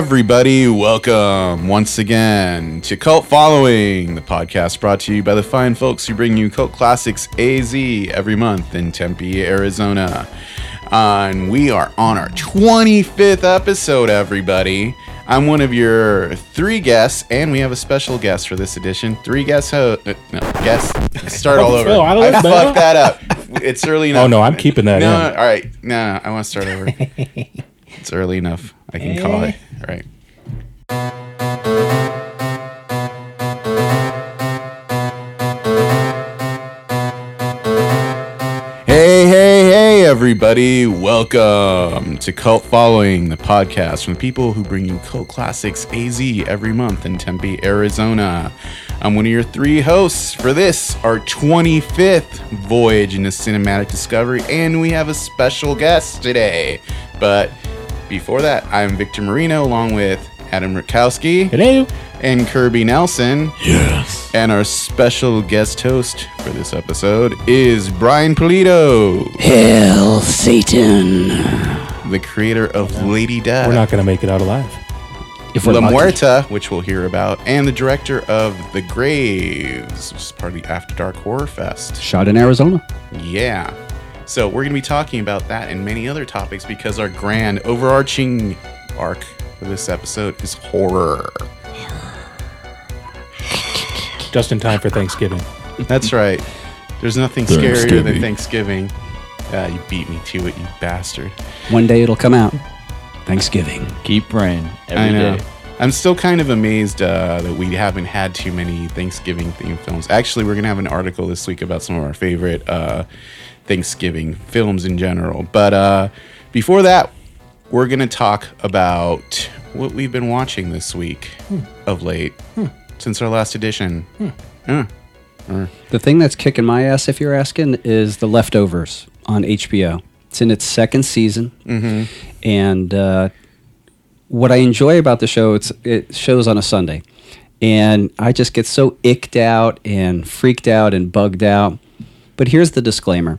everybody. Welcome once again to Cult Following, the podcast brought to you by the fine folks who bring you cult classics AZ every month in Tempe, Arizona. Uh, and we are on our 25th episode, everybody. I'm one of your three guests, and we have a special guest for this edition. Three guests, ho- uh, no, guests. Start all over. Phil, I I fucked that up. It's early enough. Oh, no, I'm keeping that no, in. all right. No, no, I want to start over. it's early enough. I can call it. All right. Hey, hey, hey, everybody. Welcome to Cult Following, the podcast from the people who bring you cult classics AZ every month in Tempe, Arizona. I'm one of your three hosts for this, our 25th voyage into cinematic discovery, and we have a special guest today. But before that, I'm Victor Marino along with Adam Rukowski Hello. and Kirby Nelson. Yes. And our special guest host for this episode is Brian Polito, Hail Satan. the creator of Lady Death, We're not going to make it out alive. If we're La lucky. Muerta, which we'll hear about, and the director of The Graves, which is part of the After Dark Horror Fest. Shot in Arizona. Yeah. So we're going to be talking about that and many other topics because our grand overarching arc for this episode is horror. Just in time for Thanksgiving. That's right. There's nothing scarier than Thanksgiving. Ah, you beat me to it, you bastard. One day it'll come out. Thanksgiving. Keep praying I know. Day. I'm still kind of amazed uh, that we haven't had too many Thanksgiving themed films. Actually, we're gonna have an article this week about some of our favorite uh, Thanksgiving films in general. But uh, before that, we're gonna talk about what we've been watching this week of late since our last edition. Yeah. The thing that's kicking my ass, if you're asking, is The Leftovers on HBO. It's in its second season. Mm-hmm. And uh, what I enjoy about the show, it's, it shows on a Sunday. And I just get so icked out and freaked out and bugged out. But here's the disclaimer.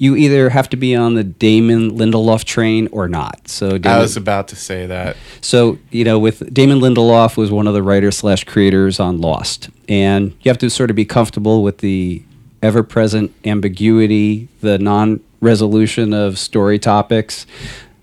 You either have to be on the Damon Lindelof train or not. So I Damon, was about to say that. So you know, with Damon Lindelof was one of the writers slash creators on Lost, and you have to sort of be comfortable with the ever-present ambiguity, the non-resolution of story topics.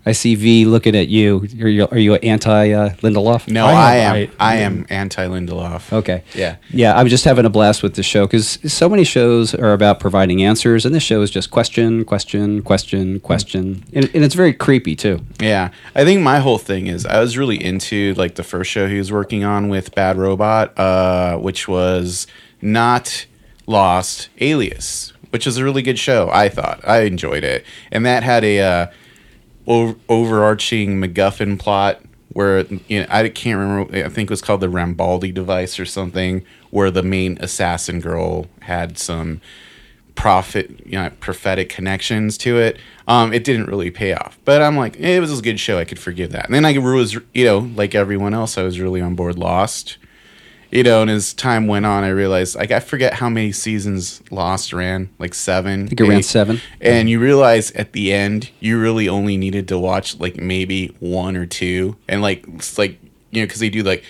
I see V looking at you. Are you, are you anti uh, Lindelof? No, I I, am- am. I- I am anti Lindelof. Okay. Yeah. Yeah, I'm just having a blast with the show because so many shows are about providing answers, and this show is just question, question, question, question, and, and it's very creepy too. Yeah, I think my whole thing is I was really into like the first show he was working on with Bad Robot, uh, which was not Lost, Alias, which is a really good show. I thought I enjoyed it, and that had a uh, overarching MacGuffin plot where you know I can't remember. I think it was called the Rambaldi device or something, where the main assassin girl had some prophet, you know, prophetic connections to it. Um, it didn't really pay off, but I'm like, eh, it was a good show. I could forgive that. And then I was, you know, like everyone else, I was really on board Lost. You know, and as time went on, I realized like I forget how many seasons Lost ran, like seven. I think it ran seven. And you realize at the end, you really only needed to watch like maybe one or two, and like it's like you know because they do like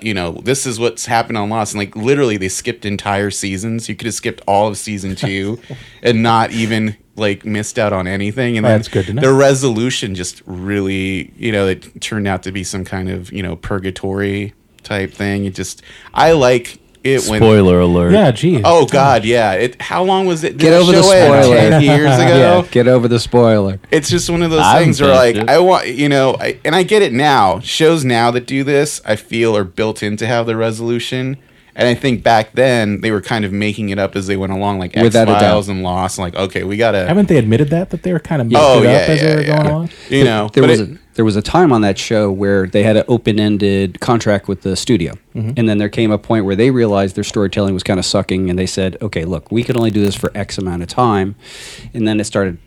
you know this is what's happened on Lost, and like literally they skipped entire seasons. You could have skipped all of season two, and not even like missed out on anything. And then That's good to know. the resolution just really you know it turned out to be some kind of you know purgatory type thing. It just I like it when Spoiler alert. Yeah, geez. Oh God, yeah. It. How long was it? did Get over the show end? spoiler. Ten years ago. Yeah, get over the spoiler. It's just one of those I things where, like, it. I want, you know, I, and I get it now. Shows now that do this, I feel, are built in to have the resolution. And I think back then they were kind of making it up as they went along, like X Without a doubt. Files and Lost. Like, okay, we gotta. Haven't they admitted that that they were kind of messed oh it yeah, up as yeah, they were yeah. going along? You know, there but was it- a, there was a time on that show where they had an open-ended contract with the studio, and then there came a point where they realized their storytelling was kind of sucking, and they said, "Okay, look, we can only do this for X amount of time," and then it started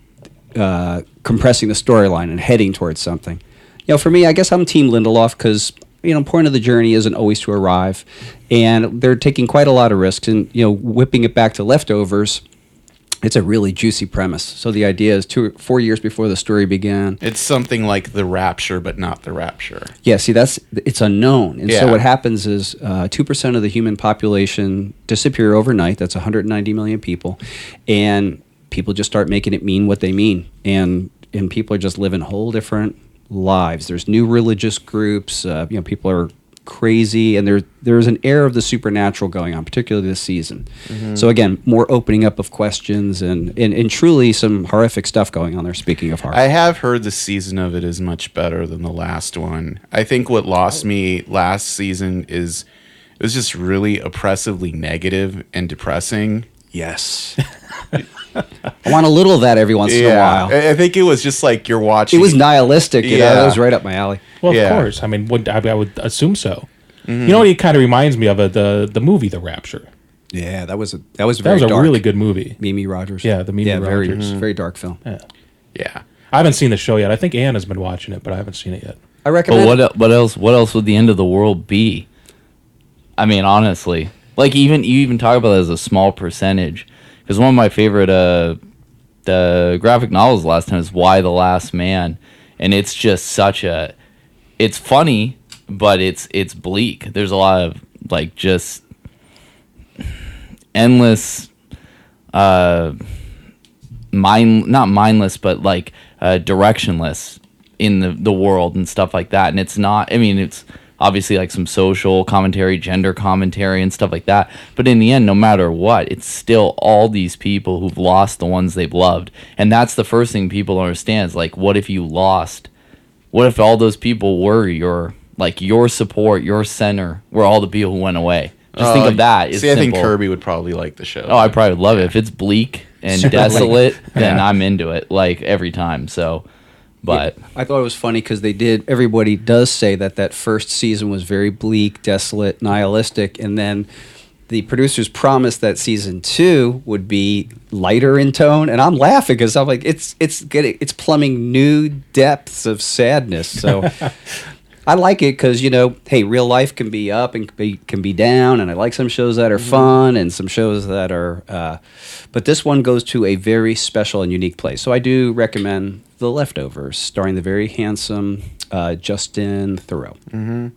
uh, compressing the storyline and heading towards something. You know, for me, I guess I'm Team Lindelof because you know, point of the journey isn't always to arrive, and they're taking quite a lot of risks, and you know, whipping it back to leftovers it's a really juicy premise. So the idea is two, four years before the story began. It's something like the Rapture, but not the Rapture. Yeah, see, that's it's unknown, and so what happens is uh, two percent of the human population disappear overnight. That's 190 million people, and people just start making it mean what they mean, and and people are just living whole different lives. There's new religious groups. Uh, you know, people are crazy, and there there's an air of the supernatural going on, particularly this season. So again, more opening up of questions, and, and and truly some horrific stuff going on there. Speaking of horror, I have heard the season of it is much better than the last one. I think what lost me last season is it was just really oppressively negative and depressing. Yes. I want a little of that every once in a while. I I think it was just like you're watching. It was nihilistic, you know. Yeah. That was right up my alley. Well, of Yeah. course. I mean, would, I, I would assume so. Mm-hmm. You know what? It kind of reminds me of uh, the the movie The Rapture. Yeah, that was a that was That very was a dark. really good movie. Mimi Rogers. Yeah, the Mimi yeah, very, Rogers. very dark film. Yeah. Yeah. I haven't seen the show yet. I think Anne has been watching it, but I haven't seen it yet. I But recommend. what el- what else what else would the end of the world be? I mean, honestly, like even you even talk about it as a small percentage. Because one of my favorite uh the graphic novels last time is Y the Last Man, and it's just such a it's funny, but it's it's bleak. There's a lot of like just endless uh mind not mindless but like uh directionless in the the world and stuff like that. And it's not i mean it's obviously like some social commentary gender commentary and stuff like that but in the end no matter what it's still all these people who've lost the ones they've loved and that's the first thing people understand is like what if you lost what if all those people were your like your support your center were all the people who went away just think Uh, of that it's See, I think. Kirby would probably like the show. Oh, I probably would love it if it's bleak and desolate. Then Yeah. I'm into it like every time. So, but I thought it was funny because they did. Everybody does say that that first season was very bleak, desolate, nihilistic, and then the producers promised that season two would be lighter in tone. And I'm laughing because I'm like, it's it's getting it's plumbing new depths of sadness. So. I like it because you know, hey, real life can be up and can be, can be down, and I like some shows that are fun and some shows that are. Uh, but this one goes to a very special and unique place. So I do recommend The Leftovers, starring the very handsome uh, Justin Theroux.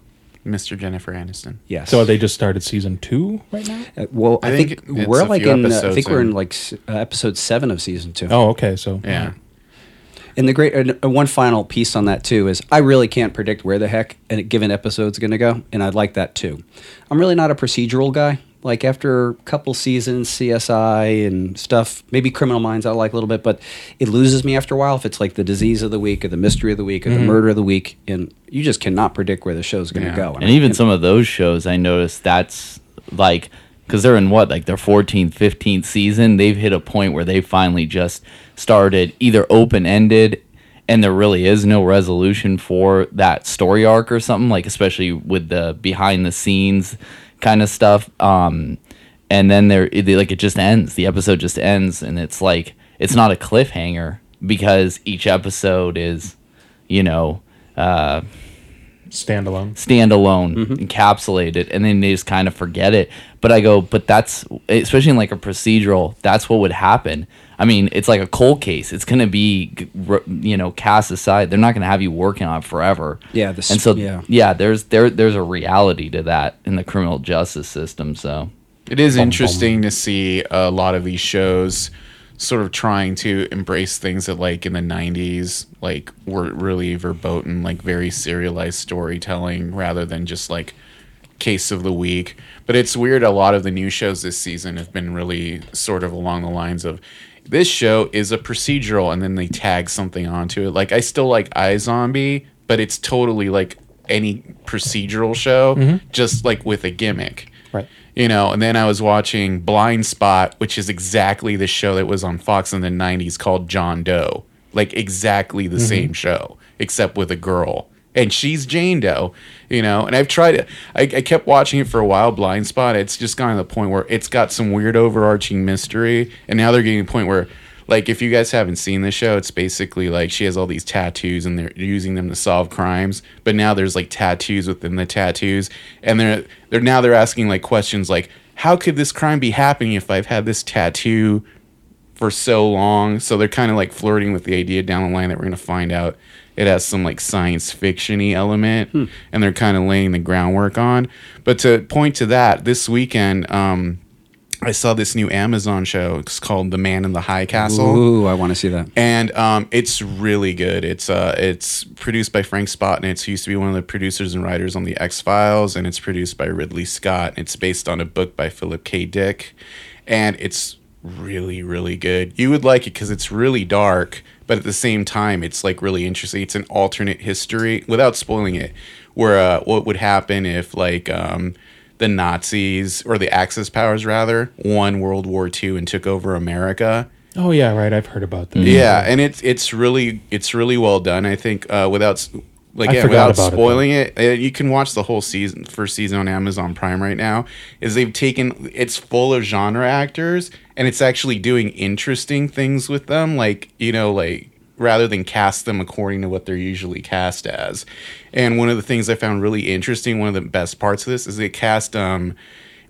Mr. Jennifer Aniston. Yes. So they just started season two right now. Uh, well, I, I think, think we're like in. Uh, I think we're in in. like uh, episode seven of season two. Oh, okay. So Yeah. And the great and, uh, one final piece on that too is I really can't predict where the heck a given episode's going to go, and I'd like that too. I'm really not a procedural guy. Like after a couple seasons, CSI and stuff, maybe Criminal Minds I like a little bit, but it loses me after a while if it's like the disease of the week or the mystery of the week or the mm-hmm. murder of the week, and you just cannot predict where the show's going to Yeah. go. and even some of those shows, I noticed that's like because they're in what like their 14th, 15th season. They've hit a point where they finally just started either open ended. And there really is no resolution for that story arc or something, like especially with the behind the scenes kind of stuff. Um, and then there, it, like it just ends. The episode just ends, and it's like it's not a cliffhanger because each episode is, you know, uh, standalone. standalone, Mm-hmm. encapsulated, and then they just kind of forget it. But I go, but that's especially in like a procedural. That's what would happen. I mean, it's like a cold case. It's gonna be, you know, cast aside. They're not gonna have you working on it forever. Yeah, the and so yeah. yeah, there's there there's a reality to that in the criminal justice system. So It is Bum, interesting to see a lot of these shows sort of trying to embrace things that like in the 90s like were really verboten like very serialized storytelling rather than just like case of the week but it's weird a lot of the new shows this season have been really sort of along the lines of this show is a procedural and then they tag something onto it. Like i still like iZombie but it's totally like any procedural show mm-hmm. just like with a gimmick. Right. you know and then i was watching blind spot which is exactly the show that was on fox in the 90s called john doe. Like exactly the mm-hmm. same show except with a girl and she's jane doe you know? And i've tried it. I, I kept watching it for a while blind spot. It's just gotten to the point where it's got some weird overarching mystery. And now they're getting to the point where like if you guys haven't seen the show it's basically like she has all these tattoos and they're using them to solve crimes. But now there's like tattoos within the tattoos. And they're they're now they're asking like questions like how could this crime be happening if i've had this tattoo for so long. So they're kind of like flirting with the idea down the line that we're going to find out it has some like science fictiony element, and they're kind of laying the groundwork on. But to point to that, this weekend, um, I saw this new Amazon show. It's called The Man in the High Castle Ooh, I want to see that. and um, it's really good. It's uh, it's produced by Frank Spotnitz, who used to be one of the producers and writers on the X Files, and it's produced by Ridley Scott. It's based on a book by Philip K. Dick, and it's really really good. You would like it because it's really dark, but at the same time, it's like really interesting. It's an alternate history without spoiling it, where uh, what would happen if like um, the Nazis or the Axis powers rather won World War II and took over America. Oh yeah, right. I've heard about that. Yeah, and it's it's really it's really well done. I think uh, without like I yeah, without about it, spoiling it, uh, you can watch the whole season first season on Amazon Prime right now. Is they've taken it's full of genre actors and it's actually doing interesting things with them, like you know like rather than cast them according to what they're usually cast as. And one of the things I found really interesting, one of the best parts of this is they cast um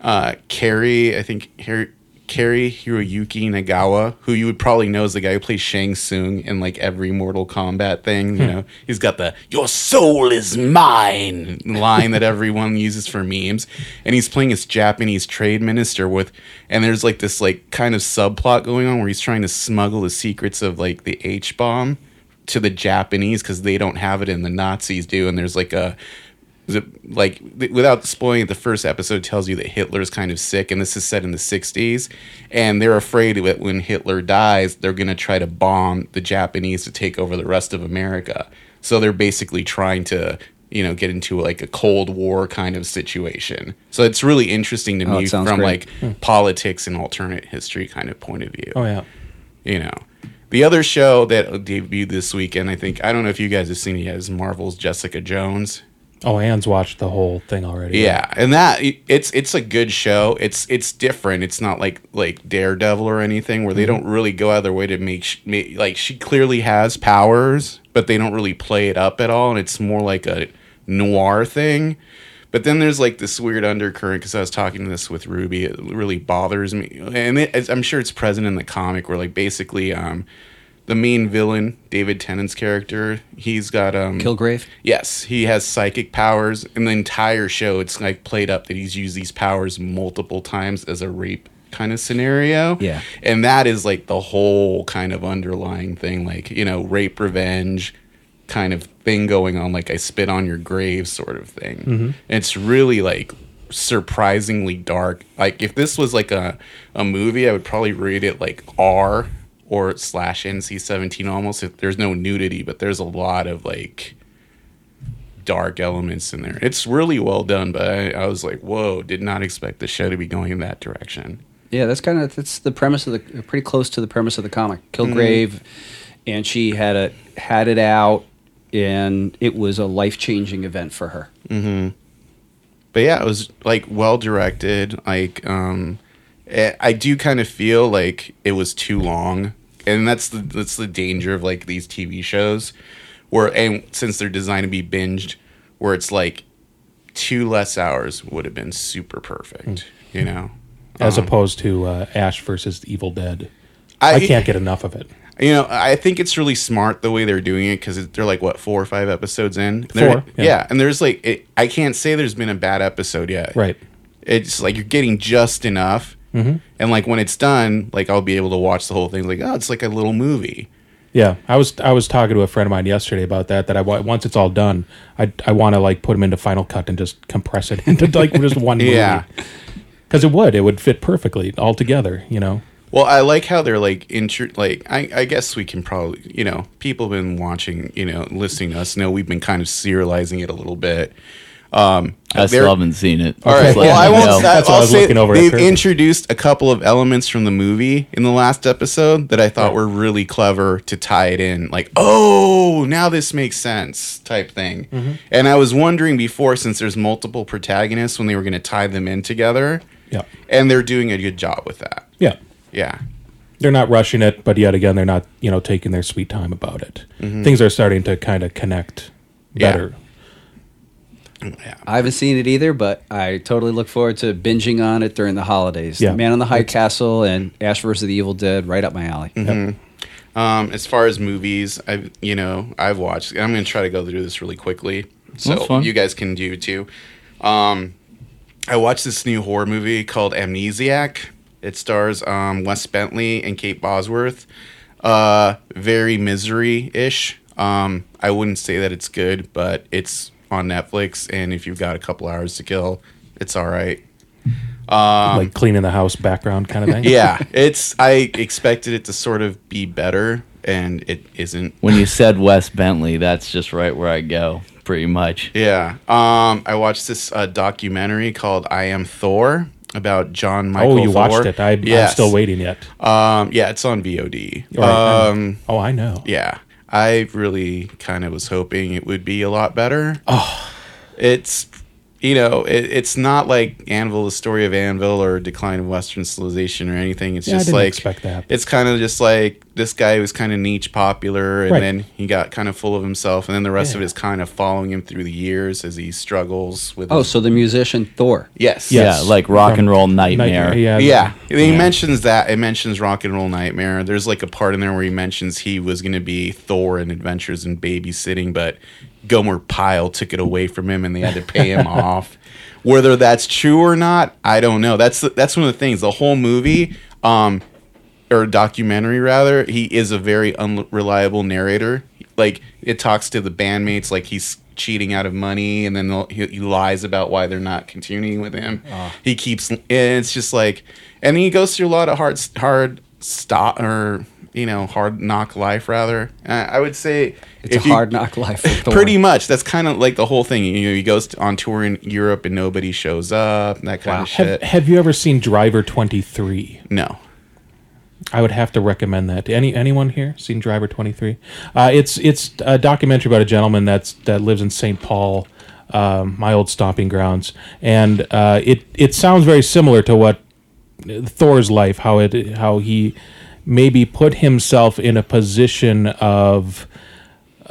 uh Carrie, I think Harry Cary Hiroyuki Nagawa, who you would probably know is the guy who plays Shang Tsung in like every Mortal Kombat thing. You hmm. know, he's got the "Your soul is mine" line that everyone uses for memes, and he's playing this Japanese trade minister with, and there's like this like kind of subplot going on where he's trying to smuggle the secrets of like the H bomb to the Japanese because they don't have it and the Nazis do, and there's like a it like th- without spoiling it, the first episode tells you that Hitler's kind of sick, and this is set in the '60s, and they're afraid that when Hitler dies, they're going to try to bomb the Japanese to take over the rest of America. So they're basically trying to, you know, get into like a Cold War kind of situation. So it's really interesting to Oh, me from great. like hmm. politics and alternate history kind of point of view Oh yeah. you know. The other show that debuted this weekend, I think, I don't know if you guys have seen it yet, is Marvel's Jessica Jones. Oh, Anne's watched the whole thing already. Yeah, and that it's it's a good show. It's it's different. It's not like like Daredevil or anything where they don't really go out of their way to make, make like she clearly has powers, but they don't really play it up at all, and it's more like a noir thing. But then there's like this weird undercurrent because I was talking to this with Ruby. It really bothers me, and it, I'm sure it's present in the comic where like basically um, the main villain, David Tennant's character, he's got um Kilgrave. Yes, he has psychic powers. In the entire show, it's like played up that he's used these powers multiple times as a rape kind of scenario. Yeah. And that is like the whole kind of underlying thing, like, you know, rape revenge kind of thing going on, like I spit on your grave sort of thing. And it's really like surprisingly dark. Like if this was like a, a movie, I would probably rate it like R or slash NC seventeen almost. There's no nudity, but there's a lot of like dark elements in there. It's really well done, but I, I was like, whoa, did not expect the show to be going in that direction. Yeah, that's kind of that's the premise of the pretty close to the premise of the comic. Kilgrave, and she had a had it out, and it was a life changing event for her. but yeah, it was like well directed. Like, um, eh, I do kind of feel like it was too long, and that's the that's the danger of like these TV shows, where and since they're designed to be binged, where it's like two less hours would have been super perfect. You know, As Um, opposed to uh, Ash versus the Evil Dead. I- I, can't get enough of it. You know, I think it's really smart the way they're doing it because they're like what four or five episodes in. They're- Four, yeah. yeah. and there's like it, I can't say there's been a bad episode yet. Right. It's like you're getting just enough, Mm-hmm. and like when it's done, like I'll be able to watch the whole thing. Like oh, it's like a little movie. Yeah, I was I was talking to a friend of mine yesterday about that. That I once it's all done, I I want to like put them into Final Cut and just compress it into like just one movie. Yeah. because it would it would fit perfectly all together. You know. Well, I like how they're like intro. Like I, I guess we can probably you know people have been watching you know listening to us know we've been kind of serializing it a little bit. Um, I they're- still haven't seen it. All right. Well, letting I won't. know. I, That's what I I'll was say looking over at they've Kirby. introduced a couple of elements from the movie in the last episode that I thought were really clever to tie it in. Like, oh, now this makes sense, type thing. Mm-hmm. And I was wondering before, since there's multiple protagonists, when they were going to tie them in together. Yeah. And they're doing a good job with that. Yeah. Yeah. They're not rushing it, but yet again, they're not you know taking their sweet time about it. Things are starting to kind of connect better. Yeah. I haven't seen it either, but I totally look forward to binging on it during the holidays. Yeah. The Man on the High Castle and Ash vs. the Evil Dead, right up my alley. Um, as far as movies, I you know I've watched. I'm going to try to go through this really quickly, so you guys can do too. Um, I watched this new horror movie called Amnesiac. It stars um, Wes Bentley and Kate Bosworth. Uh, very misery ish. Um, I wouldn't say that it's good, but it's on Netflix, and if you've got a couple hours to kill, it's all right. like cleaning the house background kind of thing. Yeah, it's. I expected it to sort of be better, and it isn't. When you said Wes Bentley, that's just right where I go, pretty much. Yeah. Um, I watched this uh, documentary called "I Am Thor" about John Michael. oh, you Thor. watched it. I, Yes. I'm still waiting yet. Um, yeah, it's on VOD. Right, I. Um, oh, I know. yeah, I really kind of was hoping it would be a lot better. Oh, it's you know, it, it's not like Anvil, the story of Anvil, or Decline of Western Civilization, or anything. It's Yeah, I just didn't like expect that. It's kind of just like this guy was kind of niche popular, and Right. then he got kind of full of himself, and then the rest of it is kind of following him through the years as he struggles with. Oh, his- so the musician Thor. yes, Yes. Yeah, like rock From and roll nightmare. Yeah. yeah, he Yeah. mentions that. It mentions Rock and Roll Nightmare. There's like a part in there where he mentions he was going to be Thor in Adventures in Babysitting, but Gomer Pyle took it away from him, and they had to pay him off. Whether that's true or not, I don't know. That's that's one of the things. The whole movie, um, or documentary rather, he is a very unreliable narrator. Like it talks to the bandmates like he's cheating out of money, and then he, he lies about why they're not continuing with him. He keeps, and it's just like, and he goes through a lot of hard, hard stop or you know hard knock life rather. I would say It's if a you- hard knock life. For Thor. Pretty much. That's kind of like the whole thing. You know, he goes on tour in Europe and nobody shows up. That kind of Have, shit. have you ever seen Driver 23? no. I would have to recommend that. Any anyone here seen Driver Twenty Three? Uh, it's it's a documentary about a gentleman that's that lives in St. Paul, um, my old stomping grounds, and uh, it it sounds very similar to what Thor's life, how it how he maybe put himself in a position of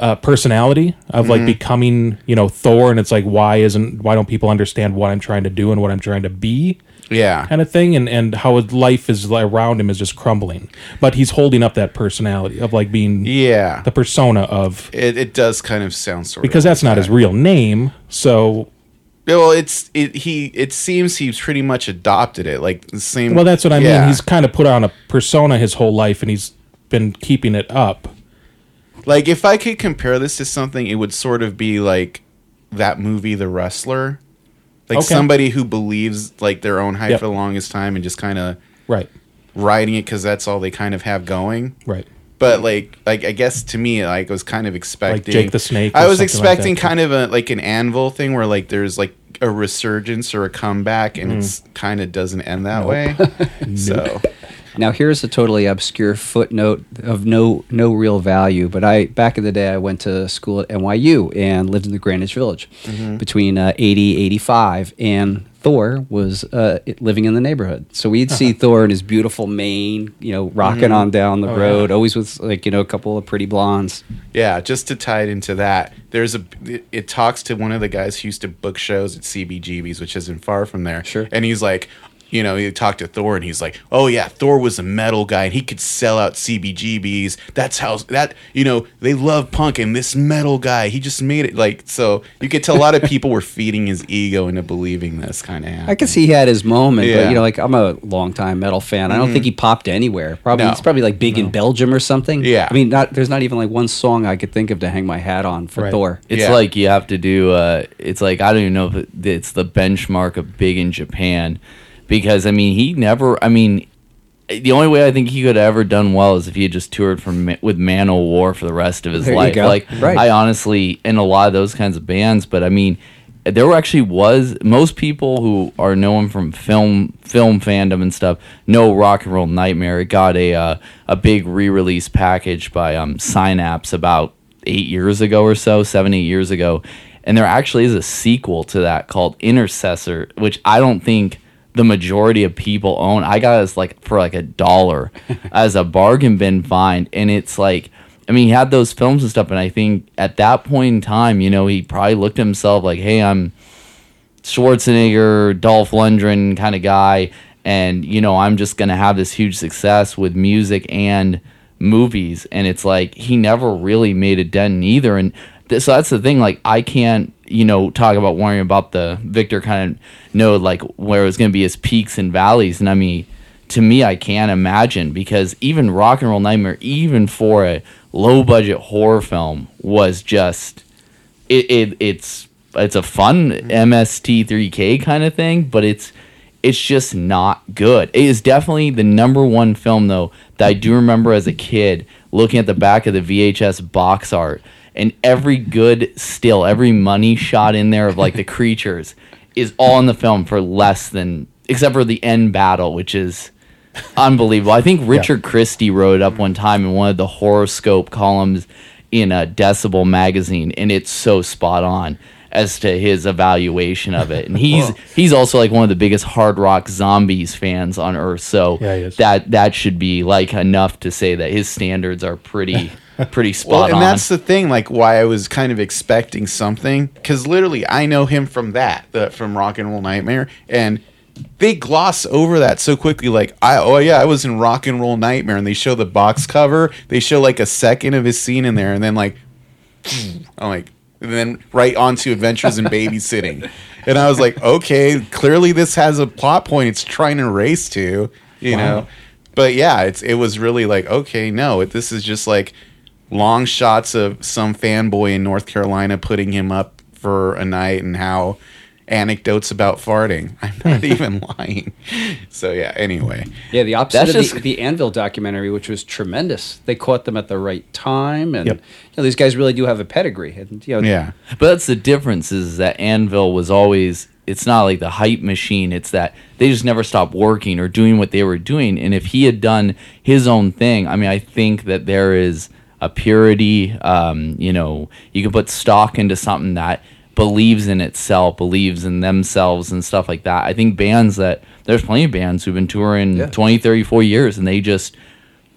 uh, personality of like becoming you know Thor, and it's like why isn't why don't people understand what I'm trying to do and what I'm trying to be? Yeah. kind of thing and and how his life is like, around him is just crumbling but he's holding up that personality of like being yeah. the persona of It, it does kind of sound sort of because of that's like not that. his real name so Well, it's it he it seems he's pretty much adopted it. Like the same well that's what i Yeah. mean he's kind of put on a persona his whole life and he's been keeping it up Like if I could compare this to something, it would sort of be like that movie The Wrestler. Like Okay. somebody who believes like their own hype Yep. for the longest time and just kind of right riding it cuz that's all they kind of have going. right But like, like I guess to me, like I was kind of expecting Jake the Snake I was like expecting that. kind of a like an anvil thing where like there's like a resurgence or a comeback, and mm. it's kind of doesn't end that way. So Now here's a totally obscure footnote of no no real value, but I back in the day I went to school at NYU and lived in the Greenwich Village between uh, 80 85 and Thor was uh, living in the neighborhood. So we'd see Thor in his beautiful mane, you know, rocking on down the Oh, road, yeah. always with like, you know, a couple of pretty blondes. yeah, just to tie it into that, there's a it, it talks to one of the guys who used to book shows at CBGB's, which isn't far from there. Sure. and he's like. You know, he talked to Thor, and he's like, "Oh yeah, Thor was a metal guy, and he could sell out CBGBs. That's how that you know they love punk, and this metal guy, he just made it like so. You could tell a lot of people were feeding his ego into believing this kind of. I could see he had his moment, Yeah. Mm-hmm. but you know, like I'm a longtime metal fan. I don't think he popped anywhere. Probably No. it's probably like big in Belgium or something. Yeah. I mean, not there's not even like one song I could think of to hang my hat on for Right. Thor. It's Yeah. like you have to do. Uh, it's like I don't even know if it's the benchmark of big in Japan, because I mean he never. I mean, the only way I think he could have ever done well is if he had just toured from with Manowar for the rest of his There life. Like Right. I honestly, in a lot of those kinds of bands, but I mean. There were actually was most people who are known from film film fandom and stuff know Rock and Roll Nightmare. It got a uh, a big re release package by um, Synapse about eight years ago or so, seven, eight years ago. And there actually is a sequel to that called Intercessor, which I don't think the majority of people own. I got as like for like a dollar as a bargain bin find. And it's like I mean, he had those films and stuff, and I think at that point in time, you know, he probably looked at himself like, "Hey, I'm Schwarzenegger, Dolph Lundgren kind of guy, and you know, I'm just gonna have this huge success with music and movies." And it's like he never really made a dent either, and th- so that's the thing. Like, I can't, you know, talk about worrying about the Victor kind of know like where it was gonna be his peaks and valleys, and I mean to me, I can't imagine because even Rock and Roll Nightmare, even for a low budget horror film, was just it, it it's it's a fun mm-hmm. MST3K kind of thing, but it's it's just not good. It is definitely the number one film though that I do remember as a kid looking at the back of the VHS box art and every good still, every money shot in there of like the creatures is all in the film for less than except for the end battle, which is unbelievable. I think Richard Christy wrote up one time in one of the horoscope columns in a Decibel magazine, and it's so spot on as to his evaluation of it. And he's he's also like one of the biggest hard rock zombies fans on earth. So Yeah, that that should be like enough to say that his standards are pretty pretty spot Well, and on. that's the thing, like why I was kind of expecting something, because literally I know him from that, the, from Rock and Roll Nightmare, and they gloss over that so quickly. Like, I oh yeah, I was in Rock and Roll Nightmare, and they show the box cover, they show like a second of his scene in there, and then like, I'm like, and then right onto Adventures in Babysitting, and I was like, okay, clearly this has a plot point it's trying to race to, you know. But yeah, it's it was really like, okay, no, it, this is just like long shots of some fanboy in North Carolina putting him up for a night and how anecdotes about farting. I'm not hmm. even lying. So yeah, anyway. Yeah, the opposite That's of just- the, the Anvil documentary, which was tremendous. They caught them at the right time, and Yep. you know these guys really do have a pedigree. And you know, Yeah. But that's the difference is that Anvil was always it's not like the hype machine, it's that they just never stopped working or doing what they were doing. And if he had done his own thing, I mean I think that there is a purity, um, you know, you can put stock into something that believes in itself, believes in themselves and stuff like that. I think bands that there's plenty of bands who've been touring Yeah. 20, 30, 40 years and they just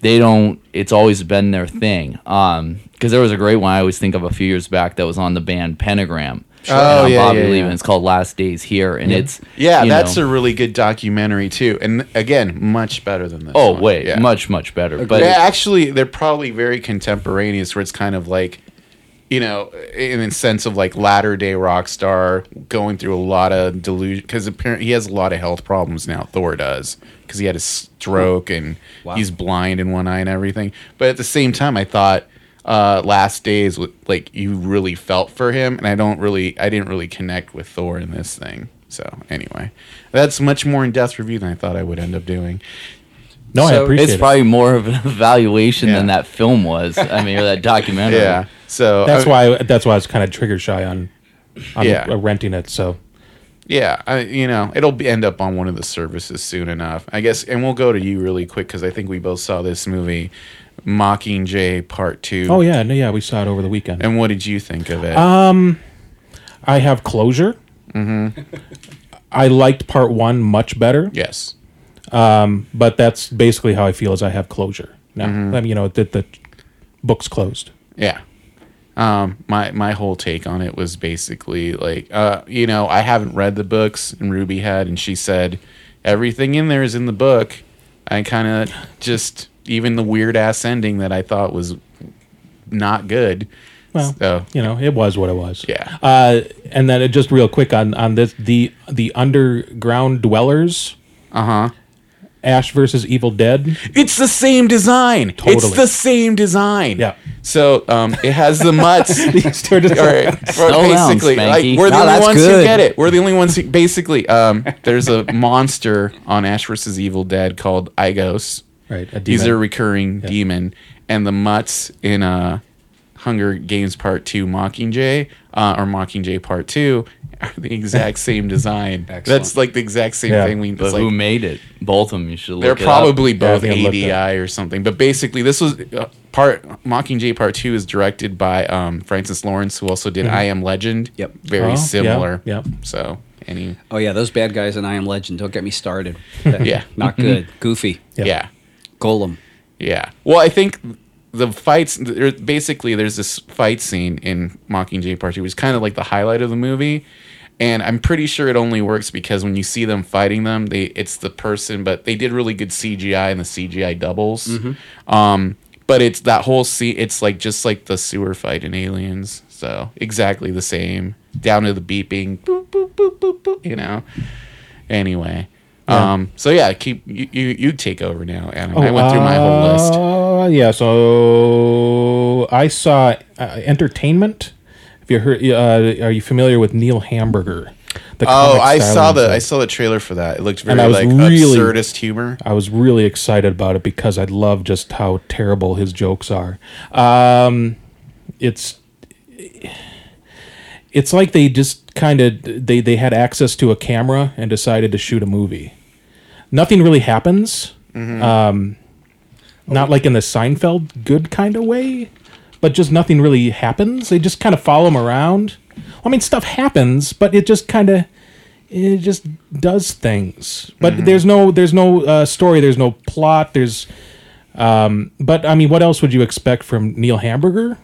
they don't it's always been their thing um because there was a great one i always think of a few years back that was on the band pentagram Oh, And yeah, Bobby yeah, Lee, yeah. and it's called last days here and it's Yeah, that's know- a really good documentary too. And again, much better than this. oh one. wait Yeah. much much better but yeah, actually, they're probably very contemporaneous. Where it's kind of like, you know, in the sense of like latter day rock star going through a lot of delusion because apparently he has a lot of health problems now. Thor does because he had a stroke and Wow. he's blind in one eye and everything. But at the same time, I thought uh last days w- like you really felt for him and i don't really i didn't really connect with thor in this thing so anyway that's much more in-depth review than i thought i would end up doing No, I So appreciate it's it. probably more of an evaluation than that film was i mean or that documentary yeah so that's I- why that's why I was kind of trigger shy on on Yeah. uh, renting it. So Yeah, I, you know, it'll be, end up on one of the services soon enough, I guess. And we'll go to you really quick because I think we both saw this movie, Mockingjay Part Two. oh yeah, no, yeah, we saw it over the weekend. And what did you think of it? Um, I have closure. Mm-hmm. I liked part one much better, yes. Um, but that's basically how I feel. Is I have closure now. Mm-hmm. I mean, you know, the, the book's closed. Yeah. Um, my my whole take on it was basically like, uh, you know, I haven't read the books, and Ruby had, and she said everything in there is in the book. I kind of just even the weird ass ending that I thought was not good. Well, so you know, it was what it was. Yeah. Uh, and then just real quick on on this the the underground dwellers. uh huh. Ash versus Evil Dead. It's the same design. Totally. It's the same design. Yeah. So um, it has the mutts. These two are just- All right. Slow down, basically, like we're the No, only that's ones who get it. We're the only ones who basically. Um, there's a monster on Ash versus Evil Dead called Igos. Right, a He's a demon. recurring demon, and the mutts in uh, Hunger Games Part Two, Mockingjay, uh, or Mockingjay Part Two, are the exact same design. That's like the exact same Yeah. thing. We but like, who made it both of them you should look they're it probably Yeah, both think I looked ADI or something. But basically, this was uh, part Mockingjay Part Two is directed by um, Francis Lawrence, who also did I Am Legend. Yep. very Oh, yeah, similar. yeah. So any Oh yeah, those bad guys in I Am Legend. Don't get me started. Yeah. not good. Goofy. yeah. Golem. yeah, Well, I think the fights. Basically, there's this fight scene in Mockingjay Part Two, which is kind of like the highlight of the movie. And I'm pretty sure it only works because when you see them fighting them, they it's the person, but they did really good CGI and the CGI doubles. Um, but it's that whole scene. It's like just like the sewer fight in Aliens. So exactly the same, down to the beeping, boop boop boop boop boop. You know. Anyway, um, so yeah, keep you, you you take over now, Adam. I went through my whole list. Uh, yeah, so I saw uh, Entertainment. Have you heard? Uh, are you familiar with Neil Hamburger? The Oh, I saw the? I saw the trailer for that. It looked very And I was like really- absurdist humor. I was really excited about it because I love just how terrible his jokes are. Um, it's it's like they just kind of they they had access to a camera and decided to shoot a movie. Nothing really happens. Um, not like in the Seinfeld good kind of way, but just nothing really happens. They just kind of follow him around. I mean, stuff happens, but it just kind of it just does things but there's no there's no uh, story there's no plot there's um but i mean what else would you expect from neil hamburger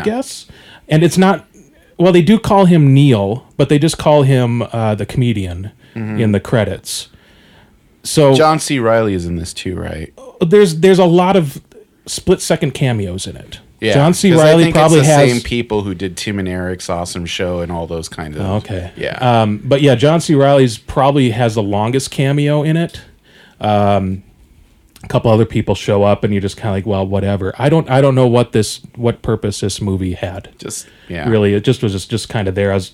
i guess and it's not well they do call him neil but they just call him uh, the comedian in the credits so John C. Reilly is in this too, right? there's there's a lot of split second cameos in it Yeah, john C. Reilly probably it's the has same people who did Tim and Eric's awesome show and all those kind of. Okay. Yeah. Um, but yeah, John C. Reilly's probably has the longest cameo in it. Um, a couple other people show up, and you're just kind of like, well, whatever. I don't, I don't know what this, what purpose this movie had. just yeah. Really, it just was just, just kind of there. I was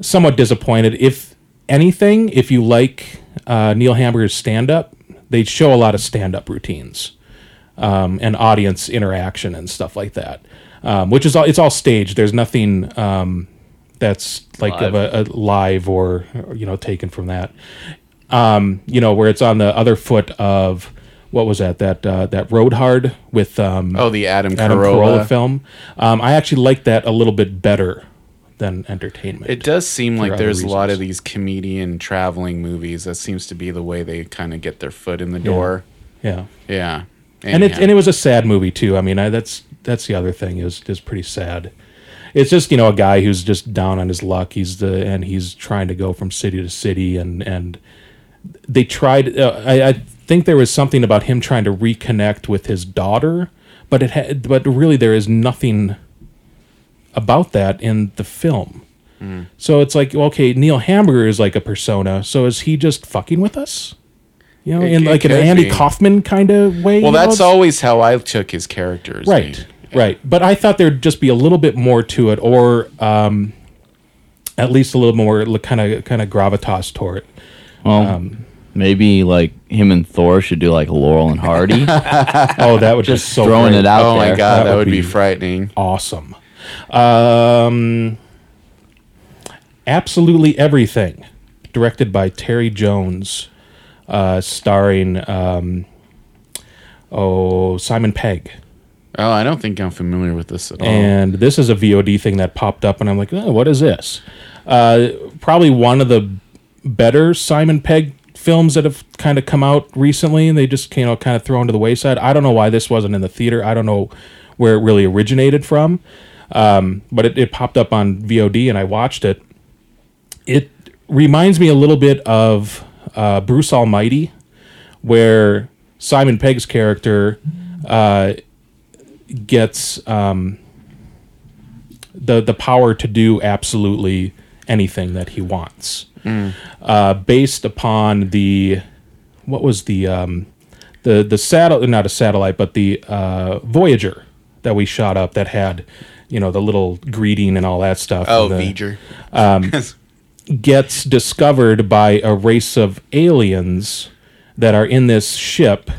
somewhat disappointed. If anything, if you like uh, Neil Hamburger's stand up, they show a lot of stand up routines um, and audience interaction and stuff like that, um, which is all it's all staged. There's nothing um, that's like of a, a live or, or, you know taken from that. Um, you know where it's on the other foot of what was that that uh, that Road Hard with um, Oh, the Adam, Adam Carolla. Carolla film. Um, I actually like that a little bit better than Entertainment. It does seem like there's a lot of these comedian traveling movies. That seems to be the way they kind of get their foot in the door. yeah. Yeah. and it and it was a sad movie too. I mean, I, that's that's the other thing is is pretty sad. It's just you know a guy who's just down on his luck. He's the and he's trying to go from city to city and and they tried. Uh, I, I think there was something about him trying to reconnect with his daughter, but it had but really there is nothing about that in the film. So it's like okay, Neil Hamburger is like a persona. So is he just fucking with us? You know, It- in like an Andy be. Kaufman kind of way. well, you know? that's always how I took his characters. Right, right. But I thought there'd just be a little bit more to it, or um, at least a little more kind of kind of gravitas toward it. Well, Um, maybe like him and Thor should do like Laurel and Hardy. Oh, that would just so throwing great. it out Oh my god, That that, would would be, be- frightening. awesome. Um, absolutely everything, directed by Terry Jones, uh, starring um, oh Simon Pegg. Oh, I don't think I'm familiar with this at all. and this is a VOD thing that popped up, and I'm like, oh, what is this? Uh, probably one of the better Simon Pegg films that have kind of come out recently, and they just you know kind of thrown to the wayside. I don't know why this wasn't in the theater. I don't know where it really originated from, um, but it, it popped up on VOD, and I watched it. It reminds me a little bit of uh, Bruce Almighty, where Simon Pegg's character. Uh, gets um, the the power to do absolutely anything that he wants, uh, based upon the what was the um, the the satellite not a satellite but the uh, Voyager that we shot up that had you know the little greeting and all that stuff. oh, the- V'ger. gets discovered by a race of aliens that are in this ship,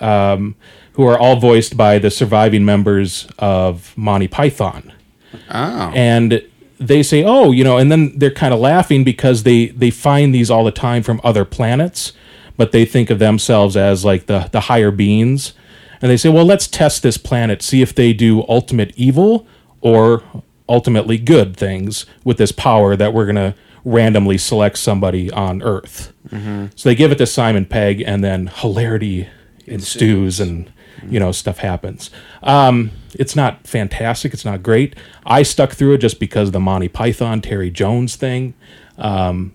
um, who are all voiced by the surviving members of Monty Python. oh. And they say, "Oh, you know," and then they're kind of laughing because they they find these all the time from other planets, but they think of themselves as like the the higher beings, and they say, "Well, let's test this planet, see if they do ultimate evil or ultimately good things with this power that we're gonna randomly select somebody on Earth." Mm-hmm. So they give it to Simon Pegg, and then hilarity ensues and you know stuff happens. Um, it's not fantastic. It's not great. I stuck through it just because of the Monty Python Terry Jones thing. Um,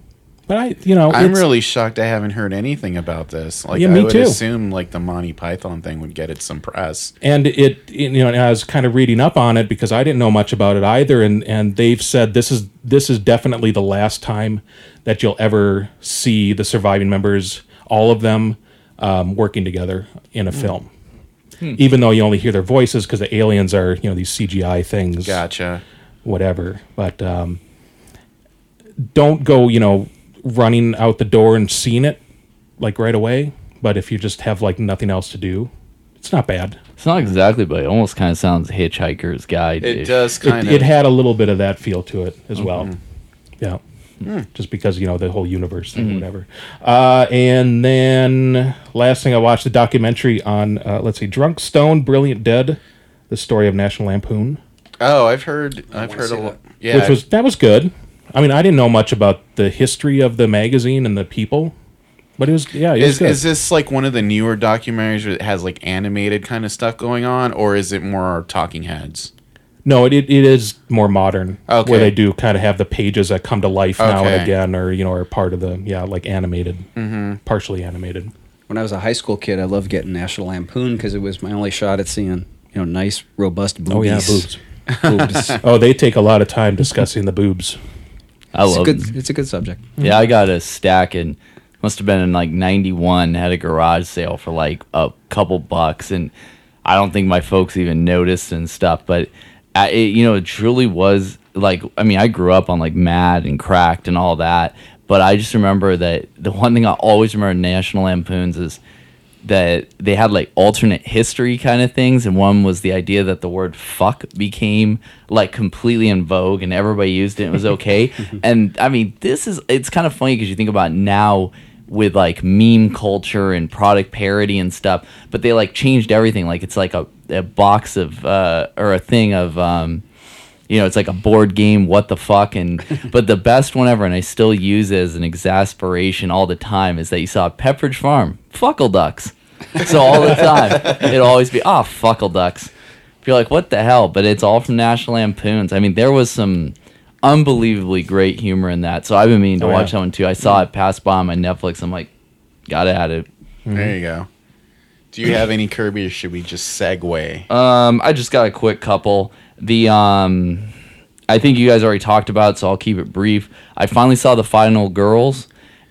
but I, you know, I'm really shocked I haven't heard anything about this. Like Yeah, I would too. assume like the Monty Python thing would get it some press. and it you know and I was kind of reading up on it because I didn't know much about it either and and they've said this is this is definitely the last time that you'll ever see the surviving members all of them um, working together in a film even though you only hear their voices because the aliens are you know these CGI things Gotcha. whatever but um, don't go you know running out the door and seeing it like right away but if you just have like nothing else to do it's not bad It's not exactly, but it almost kind of sounds Hitchhiker's Guide. It does kind it, of. it had a little bit of that feel to it as well. Mm-hmm. Yeah. Hmm. Just because, you know, the whole universe thing, whatever. Uh, and then last thing I watched the documentary on, uh, let's see, Drunk Stoned, Brilliant Dead, the story of National Lampoon, oh, I've heard. I've heard a see lot. Yeah. which was, that was good. I mean, I didn't know much about the history of the magazine and the people, but it was, yeah, it was Is, good. is this like one of the newer documentaries that has like animated kind of stuff going on, or is it more talking heads? No, it, it, it is more modern. Okay. Where they do kind of have the pages that come to life now Okay. and again, or, you know, are part of the, yeah, like animated, Mm-hmm. partially animated. When I was a high school kid, I loved getting National Lampoon because it was my only shot at seeing you know nice, robust boobies. Oh, yeah, boobs. boobs. Oh, they take a lot of time discussing the boobs. I It's a love good. It's a good subject. Yeah, I got a stack and must have been in like 91 had a garage sale for like a couple bucks and I don't think my folks even noticed and stuff, but it, you know, it truly was like I mean, I grew up on like Mad and Cracked and all that, but I just remember that the one thing I always remember in National Lampoons is that they had like alternate history kind of things and one was the idea that the word fuck became like completely in vogue and everybody used it and it was okay. And i mean this is it's kind of funny because you think about now with like meme culture and product parody and stuff but they like changed everything like it's like a, a box of uh or a thing of um you know, it's like a board game, what the fuck, and but the best one ever, and I still use it as an exasperation all the time, is that you saw Pepperidge Farm, fuckle ducks. So all the time, it'd always be, ah, fuckle ducks. You're like, what the hell? But it's all from National Lampoons. I mean, there was some unbelievably great humor in that. So I've been meaning to Oh, watch yeah. that one too. I saw it pass by on my Netflix. I'm like, gotta add it. There you go. Do you have any Kirby, or should we just segue? Um, I just got a quick couple. The um, I think you guys already talked about, it, so I'll keep it brief. I finally saw the final girls,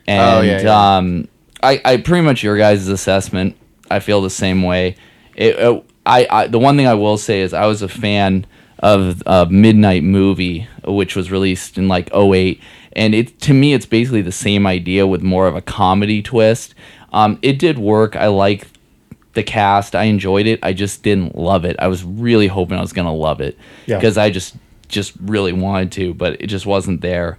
and Oh, yeah, yeah. um, I, I pretty much your guys' assessment. I feel the same way. It, it- I, I the one thing I will say is I was a fan of uh, Midnight Movie, which was released in like 08. and it to me it's basically the same idea with more of a comedy twist. Um, it did work. I like the cast. I enjoyed it. I just didn't love it. I was really hoping I was gonna love it Yeah. because I just just really wanted to, but it just wasn't there.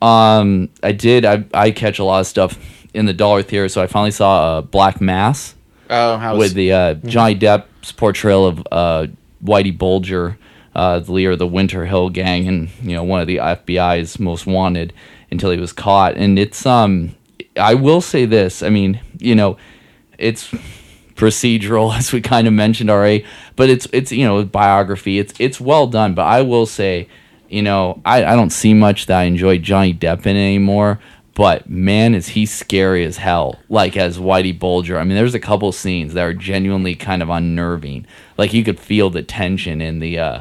Um, I did. I I catch a lot of stuff in the dollar theater, so I finally saw uh, Black Mass Oh, how with the uh, Johnny Depp's portrayal of uh, Whitey Bulger, uh, the leader of the Winter Hill Gang, and you know one of the FBI's most wanted until he was caught. And it's um, I will say this. I mean, you know, it's procedural as we kind of mentioned already, but it's it's you know biography. It's it's well done. But I will say, you know, I I don't see much that I enjoy Johnny Depp in anymore. But man, is he scary as hell! Like as Whitey Bulger. I mean, there's a couple scenes that are genuinely kind of unnerving. Like you could feel the tension in the uh,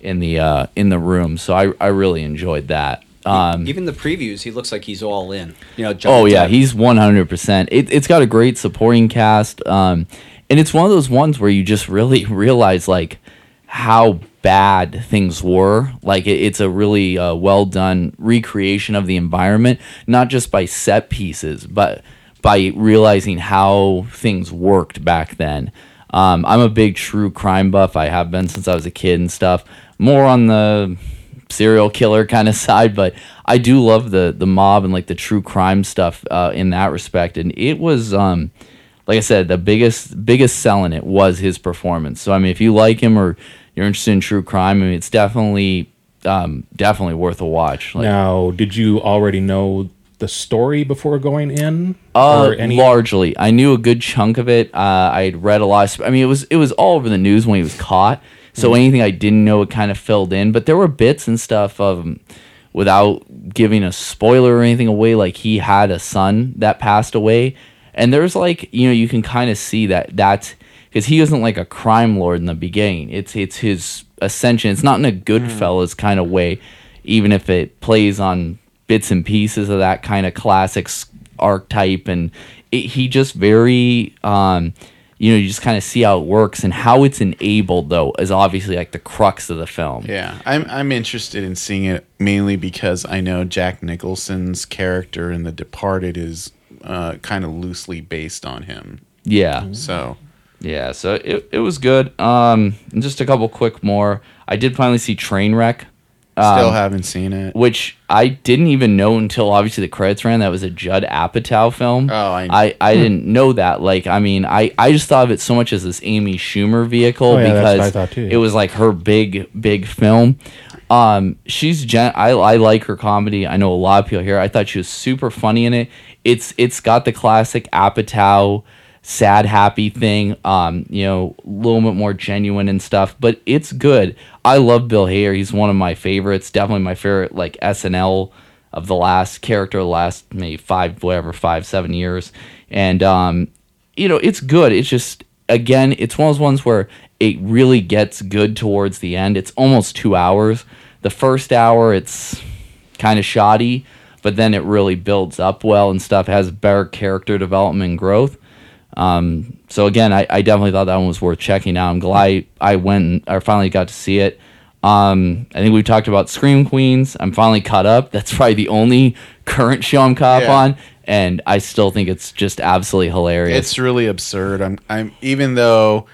in the uh, in the room. So I I really enjoyed that. Um, Even the previews, he looks like he's all in. You know. Oh yeah, Depp. he's one hundred percent. It it's got a great supporting cast, um, and it's one of those ones where you just really realize like how bad things were. Like it, it's a really uh, well done recreation of the environment, not just by set pieces, but by realizing how things worked back then. Um, I'm a big true crime buff. I have been since I was a kid and stuff. More on the serial killer kind of side, but I do love the the mob and like the true crime stuff uh, in that respect. And it was, um, like I said, the biggest biggest selling it was his performance. So I mean, if you like him or you're interested in true crime, I mean, it's definitely um, definitely worth a watch. Like, Now, did you already know the story before going in? Uh, largely, I knew a good chunk of it. Uh, I had read a lot. Of, I mean, it was it was all over the news when he was caught. So anything I didn't know, it kind of filled in. But there were bits and stuff of, um, without giving a spoiler or anything away, like he had a son that passed away, and there's like you know you can kind of see that that's because he isn't like a crime lord in the beginning. It's it's his ascension. It's not in a good Goodfellas kind of way, even if it plays on bits and pieces of that kind of classic archetype, and it, he just very. Um, you know, you just kind of see how it works and how it's enabled, though, is obviously like the crux of the film. Yeah, I'm I'm interested in seeing it mainly because I know Jack Nicholson's character in The Departed is uh, kind of loosely based on him. Yeah. So Yeah, so it, it was good. Um, and just a couple quick more. I did finally see Trainwreck, still Um, haven't seen it. which I didn't even know until obviously the credits ran. That was a Judd Apatow film. Oh, I- I, I didn't know that. Like, I mean, I, I just thought of it so much as this Amy Schumer vehicle Oh, yeah, that's what because I thought too, yeah. it was like her big big film. Um, she's gen- I I like her comedy. I know a lot of people here. I thought she was super funny in it. It's it's got the classic Apatow sad happy thing um you know a little bit more genuine and stuff but it's good i love bill hader. He's one of my favorites definitely my favorite like snl of the last character the last maybe five whatever five seven years. And um you know it's good. It's just again it's one of those ones where it really gets good towards the end. It's almost two hours. The first hour it's kind of shoddy but then it really builds up well and stuff. Has better character development and growth um, so again, I, I definitely thought that one was worth checking out. I'm glad I went and I finally got to see it. Um, I think we talked about Scream Queens. I'm finally caught up. That's probably the only current show I'm caught up Yeah. on, and I still think it's just absolutely hilarious. It's really absurd. I'm I'm even though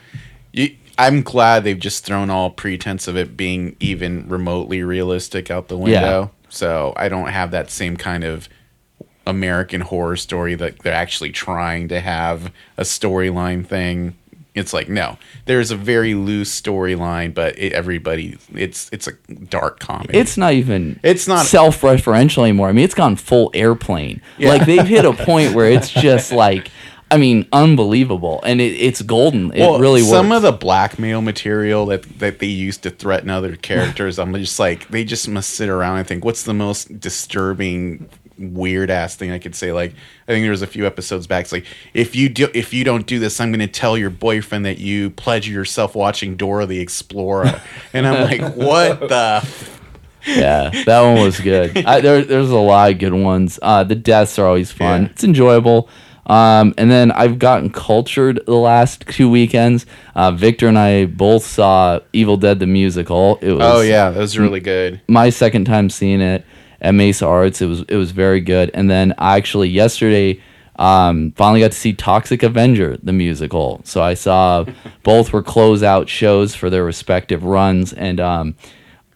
you, I'm glad they've just thrown all pretense of it being even remotely realistic out the window. Yeah. So I don't have that same kind of American horror story that they're actually trying to have a storyline thing. It's like no, there's a very loose storyline, but it, everybody, it's it's a dark comedy. it's not even It's not- self-referential anymore. I mean, it's gone full airplane. Yeah. Like they've hit a point where it's just like, I mean, unbelievable, and it, it's golden. It really works. Some of the blackmail material that that they used to threaten other characters, I'm just like they just must sit around and think, what's the most disturbing, weird ass thing I could say? Like I think there was a few episodes back. It's like if you do if you don't do this, I'm going to tell your boyfriend that you pledge yourself watching Dora the Explorer, and I'm like, what the. yeah, that one was good. I, there, there's a lot of good ones. Uh, the deaths are always fun. Yeah. It's enjoyable. Um, and then I've gotten cultured the last two weekends. Uh, Victor and I both saw Evil Dead the musical. It was Oh yeah, that was really good. my second time seeing it at Mesa Arts. It was it was very good. And then I actually yesterday um, finally got to see Toxic Avenger the musical. So I saw both were closeout shows for their respective runs, and um,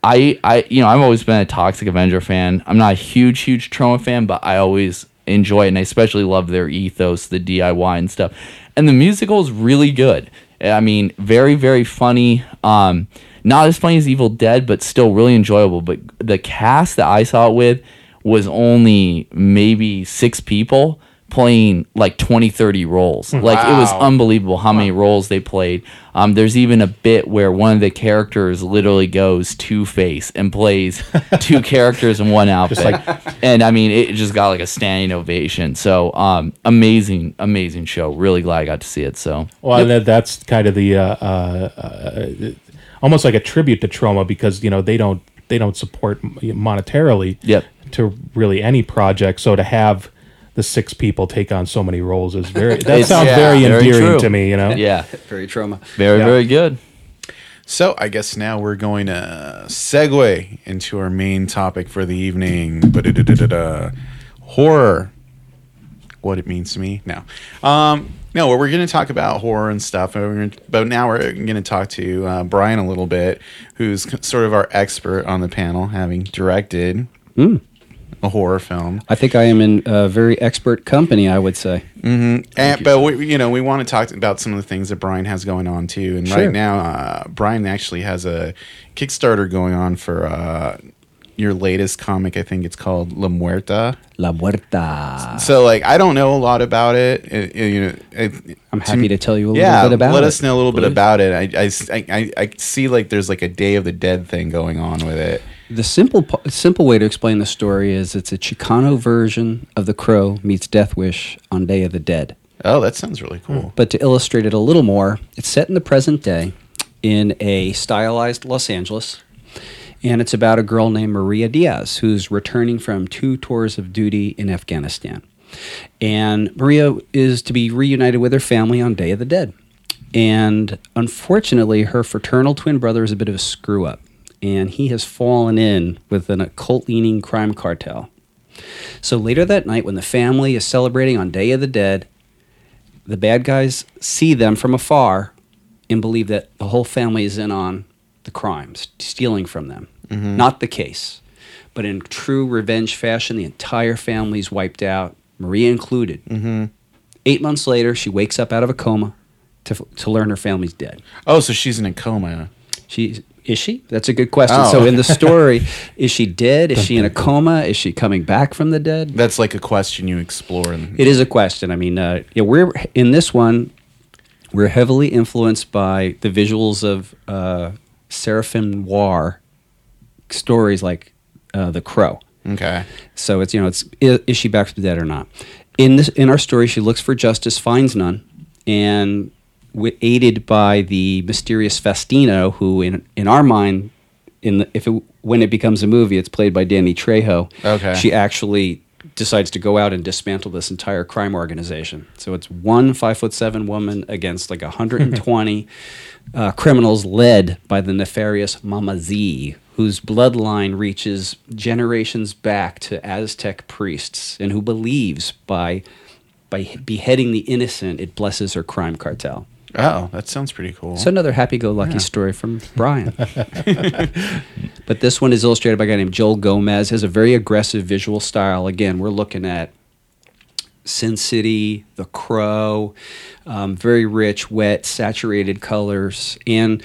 I I you know I've always been a Toxic Avenger fan. I'm not a huge huge Troma fan, but I always enjoy it, and I especially love their ethos, the DIY and stuff. And the musical is really good. I mean, very very funny. Um, not as funny as Evil Dead, but still really enjoyable. But the cast that I saw it with was only maybe six people playing like 20 30 roles. Like it was unbelievable how many roles they played. Um, there's even a bit where one of the characters literally goes two face and plays two characters in one outfit. and i mean it just got like a standing ovation. So um, amazing amazing show. Really glad i got to see it so. Well, that, that's kind of the uh, uh, uh, almost like a tribute to Troma because you know they don't they don't support monetarily Yep. to really any project. So to have the six people take on so many roles is very that sounds yeah, very very endearing true. to me. You know, yeah Very Troma. very Yeah. very good So I guess now we're going to segue into our main topic for the evening. Horror. What it means to me. now. Um, no, we're going to talk about horror and stuff. and we're gonna- But now we're going to talk to uh, Brian a little bit, who's sort of our expert on the panel, having directed a horror film. I think I am in a very expert company. I would say. And, but we, you know, we want to talk about some of the things that Brian has going on too. And Sure. right now, uh, Brian actually has a Kickstarter going on for uh, your latest comic. I think it's called La Muerta. La Muerta. So like I don't know a lot about it. It- it- you know, it- I'm happy to tell you a little yeah, bit about let it. us know a little bit about it. I, I, I see like there's like a Day of the Dead thing going on with it. The simple simple way to explain the story is it's a Chicano version of The Crow meets Death Wish on Day of the Dead. Oh, that sounds really hmm. cool. But to illustrate it a little more, it's set in the present day in a stylized Los Angeles. And it's about a girl named Maria Diaz who's returning from two tours of duty in Afghanistan. And Maria is to be reunited with her family on Day of the Dead. And unfortunately, her fraternal twin brother is a bit of a screw up. And he has fallen in with an occult leaning crime cartel. So later that night, when the family is celebrating on Day of the Dead, the bad guys see them from afar and believe that the whole family is in on the crimes, stealing from them. Not the case. But in true revenge fashion, the entire family's wiped out, Maria included. Mm-hmm. Eight months later, she wakes up out of a coma to, to learn her family's dead. Oh, so she's in a coma. She is she? That's a good question. Oh. So in the story, is she dead? Is she in a coma? Is she coming back from the dead? That's like a question you explore. In, It is a question. I mean, uh, yeah, we're in this one. We're heavily influenced by the visuals of uh, Seraphim Noir stories like uh, The Crow. okay. So it's you know it's is, is she back from the dead or not? In this in our story, she looks for justice, finds none, and wi- aided by the mysterious Fastino, who in in our mind, in the, if it, when it becomes a movie, it's played by Danny Trejo. Okay. she actually decides to go out and dismantle this entire crime organization. So it's one five foot seven woman against like 120 uh, criminals led by the nefarious Mama Z, whose bloodline reaches generations back to Aztec priests, and who believes by by beheading the innocent, it blesses her crime cartel. Oh, that sounds pretty cool. So another happy-go-lucky story from Brian. but this one is illustrated by a guy named Joel Gomez. Has a very aggressive visual style. Again, we're looking at Sin City, The Crow, um, very rich, wet, saturated colors, and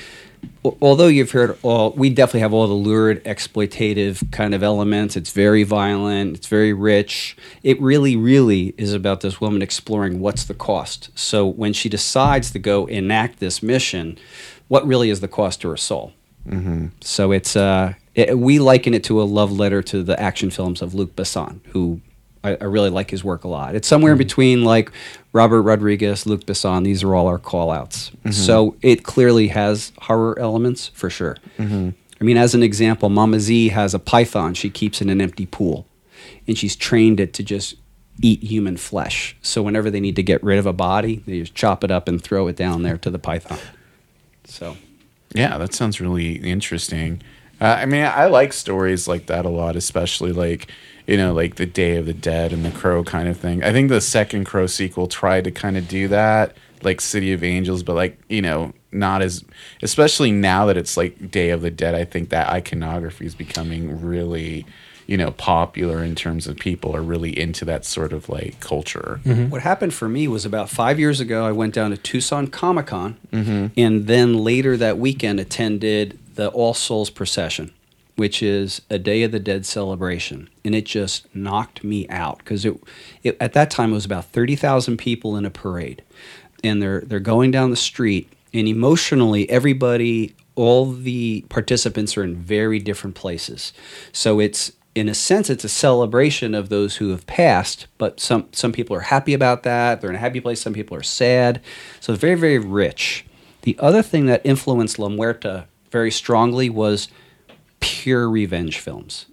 although you've heard all, we definitely have all the lurid, exploitative kind of elements. It's very violent. It's very rich. It really, really is about this woman exploring what's the cost. So when she decides to go enact this mission, what really is the cost to her soul? So it's uh, it, we liken it to a love letter to the action films of Luc Besson, who I, I really like his work a lot. It's somewhere in between like Robert Rodriguez, Luc Besson. These are all our call outs. Mm-hmm. So it clearly has horror elements for sure. Mm-hmm. I mean, as an example, Mama Z has a python she keeps in an empty pool, and she's trained it to just eat human flesh. So whenever they need to get rid of a body, they just chop it up and throw it down there to the python. So. Yeah, that sounds really interesting. Uh, I mean, I like stories like that a lot, especially like you know, like the Day of the Dead and the Crow kind of thing. I think the second Crow sequel tried to kind of do that, like City of Angels, but like you know, not as, especially now that it's like Day of the Dead. I think that iconography is becoming really, you know, popular in terms of people are really into that sort of like culture. Mm-hmm. What happened for me was about five years ago, I went down to Tucson Comic Con, mm-hmm. and then later that weekend attended the All Souls Procession, which is a Day of the Dead celebration. And it just knocked me out because it, it, at that time, it was about 30,000 people in a parade. And they're, they're going down the street, and emotionally, everybody, all the participants are in very different places. So it's in a sense, it's a celebration of those who have passed, but some, some people are happy about that. They're in a happy place. Some people are sad. So it's very, very rich. The other thing that influenced La Muerta very strongly was pure revenge films.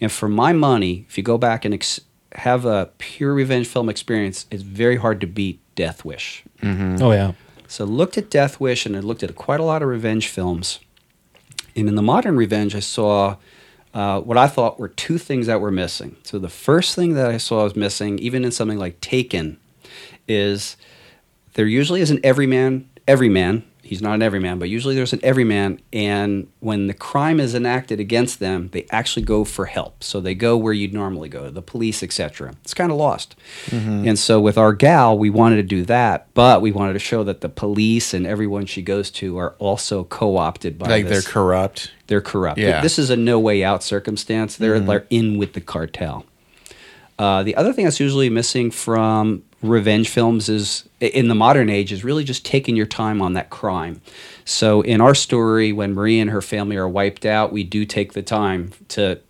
And for my money, if you go back and ex- have a pure revenge film experience, it's very hard to beat Death Wish. Oh yeah. So I looked at Death Wish and I looked at quite a lot of revenge films. And in the modern revenge, I saw uh, what I thought were two things that were missing. So the first thing that I saw was missing, even in something like Taken, is there usually is an everyman. Everyman. He's not an everyman, but usually there's an everyman. And when the crime is enacted against them, they actually go for help. So they go where you'd normally go, the police, etc. It's kind of lost. And so with our gal, we wanted to do that, but we wanted to show that the police and everyone she goes to are also co-opted by like this. they're corrupt. They're corrupt. Yeah. This is a no way out circumstance. They're, they're in with the cartel. Uh, the other thing that's usually missing from revenge films is in the modern age is really just taking your time on that crime. So in our story, when Marie and her family are wiped out, we do take the time to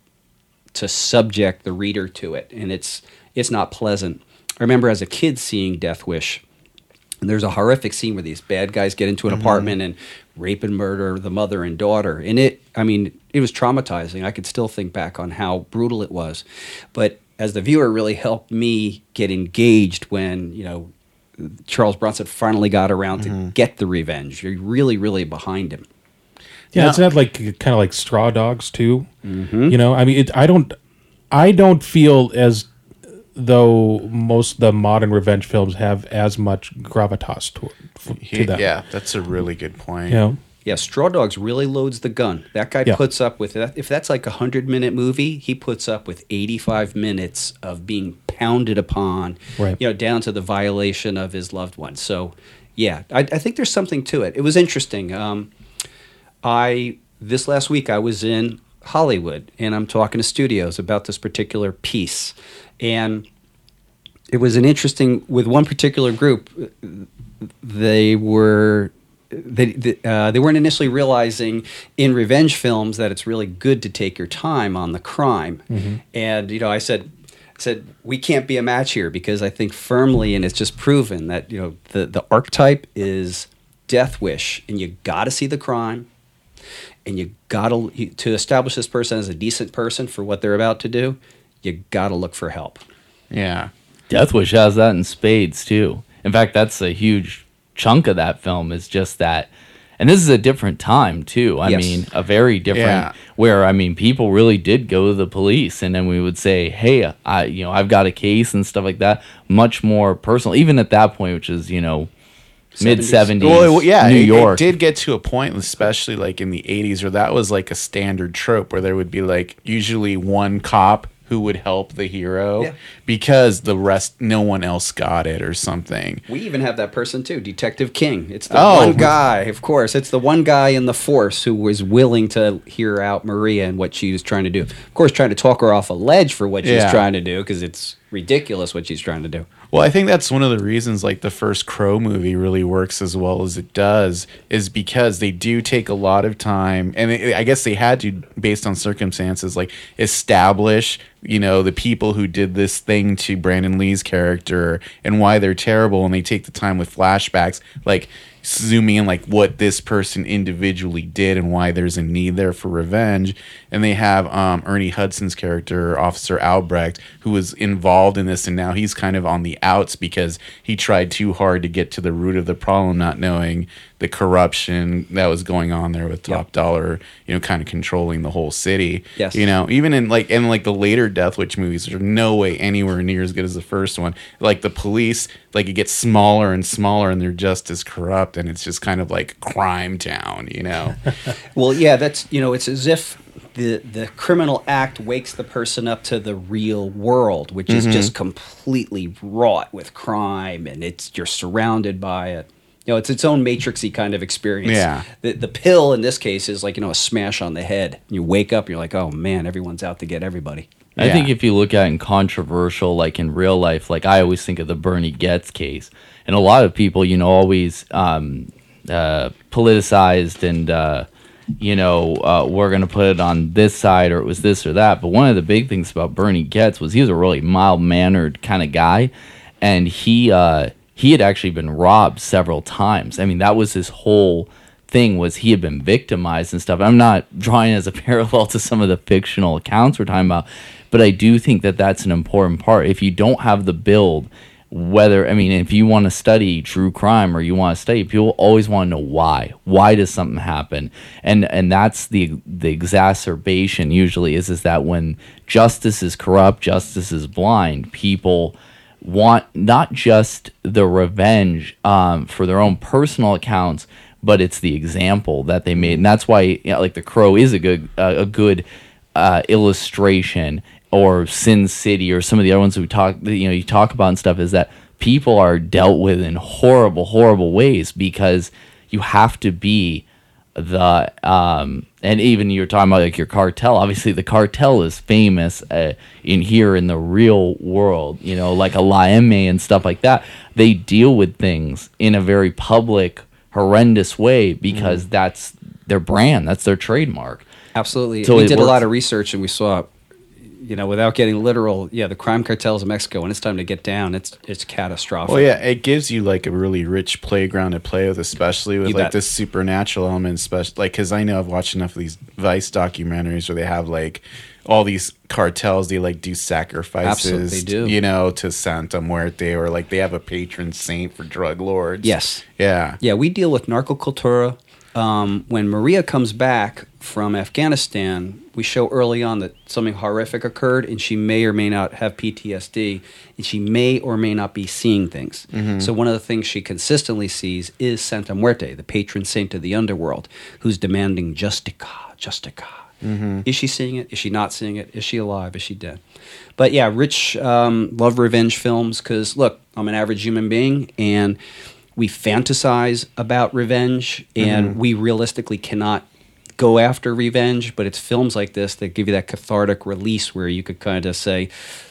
to subject the reader to it, and it's it's not pleasant. I remember as a kid seeing Death Wish. And there's a horrific scene where these bad guys get into an mm-hmm. apartment and rape and murder the mother and daughter. And it, I mean, it was traumatizing. I could still think back on how brutal it was. But as the viewer, really helped me get engaged when, you know, Charles Bronson finally got around to mm-hmm. get the revenge. You're really, really behind him. Yeah, Now- it's not like kind of like Straw Dogs too. Mm-hmm. You know, I mean, it, I don't, I don't feel as though most of the modern revenge films have as much gravitas to, f- to them. yeah, that's a really good point. you know, Yeah, Straw Dogs really loads the gun. That guy Yeah. puts up with that. If that's like a hundred minute movie, he puts up with eighty five minutes of being pounded upon. Right. You know, down to the violation of his loved one. So, yeah, I, I think there's something to it. It was interesting. Um, I this last week I was in Hollywood and I'm talking to studios about this particular piece, and it was an interesting with one particular group. They were they they, uh, they weren't initially realizing in revenge films that it's really good to take your time on the crime, and you know I said. I Said we can't be a match here because I think firmly, and it's just proven that you know the the archetype is death wish, and you got to see the crime, and you gotta to establish this person as a decent person for what they're about to do. You gotta look for help. Yeah. Death Wish has that in spades too. In fact, that's a huge chunk of that film is just that. And this is a different time too. I Yes. mean, a very different Yeah. where I mean, people really did go to the police, and then we would say, "Hey, I, you know, I've got a case and stuff like that." Much more personal, even at that point, which is you know, mid seventies, Well, it- yeah, New it- York. It, did get to a point, especially like in the '80s, where that was like a standard trope, where there would be like usually one cop who would help the hero Yeah. because the rest, no one else got it or something. We even have that person too, Detective King. It's the Oh. one guy, of course. It's the one guy in the force who was willing to hear out Maria and what she was trying to do. Of course, trying to talk her off a ledge for what she's Yeah. trying to do because it's ridiculous what she's trying to do. Well, I think that's one of the reasons like the first Crow movie really works as well as it does is because they do take a lot of time and I guess they had to based on circumstances like establish, you know, the people who did this thing to Brandon Lee's character and why they're terrible and they take the time with flashbacks like zooming in like what this person individually did and why there's a need there for revenge and they have um, ernie hudson's character officer albrecht who was involved in this and now he's kind of on the outs because he tried too hard to get to the root of the problem not knowing the corruption that was going on there with top Yep. dollar you know kind of controlling the whole city Yes. you know even in like in like the later Death Wish movies there's no way anywhere near as good as the first one like the police like it gets smaller and smaller and they're just as corrupt and it's just kind of like crime town you know Well, yeah, that's you know, it's as if the the criminal act wakes the person up to the real world, which is just completely wrought with crime, and it's you're surrounded by it. You know, it's its own matrixy kind of experience. Yeah. The the pill in this case is like you know a smash on the head. You wake up, you're like, oh man, everyone's out to get everybody. I Yeah. think if you look at it in controversial, like in real life, like I always think of the Bernie Goetz case, and a lot of people, you know, always um, uh, politicized and uh, you know uh, we're going to put it on this side or it was this or that. But one of the big things about Bernie Goetz was he was a really mild mannered kind of guy, and he uh, he had actually been robbed several times. I mean, that was his whole thing was he had been victimized and stuff. I'm not drawing as a parallel to some of the fictional accounts we're talking about, but I do think that that's an important part. If you don't have the build, whether I mean, if you want to study true crime or you want to study, people always want to know why. Why does something happen? And and that's the the exacerbation usually is is that when justice is corrupt, justice is blind, people want not just the revenge um, for their own personal accounts, but it's the example that they made, and that's why you know, like the Crow is a good uh, a good uh, illustration, or Sin City, or some of the other ones that we talk you know you talk about and stuff is that people are dealt with in horrible horrible ways because you have to be the um and even you're talking about like your cartel. Obviously the cartel is famous uh, in here in the real world you know like a Laeme and stuff like that. They deal with things in a very public horrendous way because that's their brand. That's their trademark. Absolutely. So we did a lot of research and we saw, you know, without getting literal, yeah, the crime cartels of Mexico, when it's time to get down, it's it's catastrophic. Well, yeah, it gives you like a really rich playground to play with, especially with You like bet. this supernatural element. Especially like because I know I've watched enough of these Vice documentaries where they have like all these cartels. They like do sacrifices, Absolutely, they do. you know, to Santa Muerte, or like they have a patron saint for drug lords. Yes. yeah, Yeah, we deal with narcocultura. Um, when Maria comes back from Afghanistan, we show early on that something horrific occurred, and she may or may not have PTSD, and she may or may not be seeing things. Mm-hmm. So one of the things she consistently sees is Santa Muerte, the patron saint of the underworld, who's demanding justica, justica. Mm-hmm. Is she seeing it? Is she not seeing it? Is she alive? Is she dead? But yeah, Rich um, love revenge films because look, I'm an average human being, and we fantasize about revenge, and mm-hmm. we realistically cannot go after revenge. But it's films like this that give you that cathartic release where you could kind of say,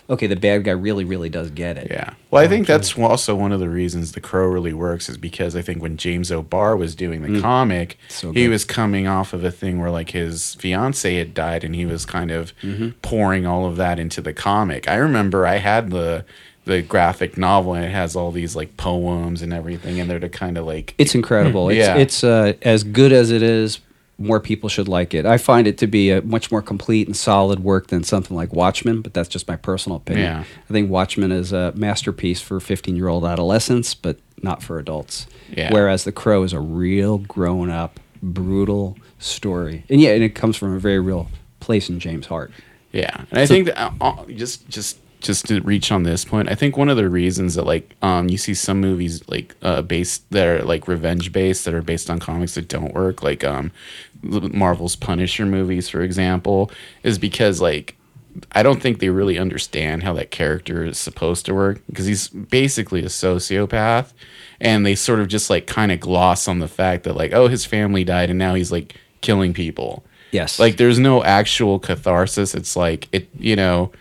okay, the bad guy really, really does get it. Yeah. Well, I think that's also one of the reasons The Crow really works is because I think when James O'Barr was doing the comic, Mm. So he was coming off of a thing where like his fiance had died and he was kind of Mm-hmm. pouring all of that into the comic. I remember I had the the graphic novel and it has all these like poems and everything in there to kind of like It's incredible. It's, Yeah. it's uh, as good as it is. More people should like it. I find it to be a much more complete and solid work than something like Watchmen, but that's just my personal opinion. Yeah. I think Watchmen is a masterpiece for 15 year old adolescents, but not for adults. Yeah. Whereas The Crow is a real grown up, brutal story. And yeah, and it comes from a very real place in James' heart. Yeah, and I think that uh, uh, just just just to reach on this point, I think one of the reasons that like um you see some movies like uh based that are like revenge based that are based on comics that don't work, like um Marvel's Punisher movies, for example, is because like I don't think they really understand how that character is supposed to work because he's basically a sociopath, and they sort of just like kind of gloss on the fact that like oh his family died and now he's like killing people. Yes. Like there's no actual catharsis. It's like it, you know.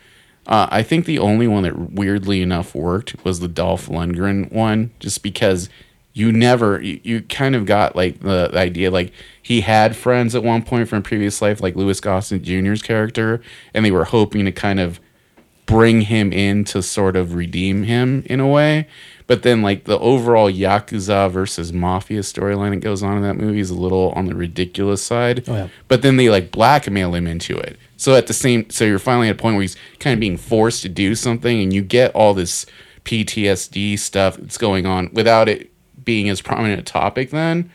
Uh, I think the only one that weirdly enough worked was the Dolph Lundgren one, just because you never, you, you kind of got like the, the idea like he had friends at one point from previous life, like Louis Gossett Jr.'s character, and they were hoping to kind of bring him in to sort of redeem him in a way. But then, like the overall Yakuza versus Mafia storyline that goes on in that movie is a little on the ridiculous side. Oh, yeah. But then they like blackmail him into it. So at the same, so you're finally at a point where he's kind of being forced to do something, and you get all this PTSD stuff that's going on without it being as prominent a topic. Then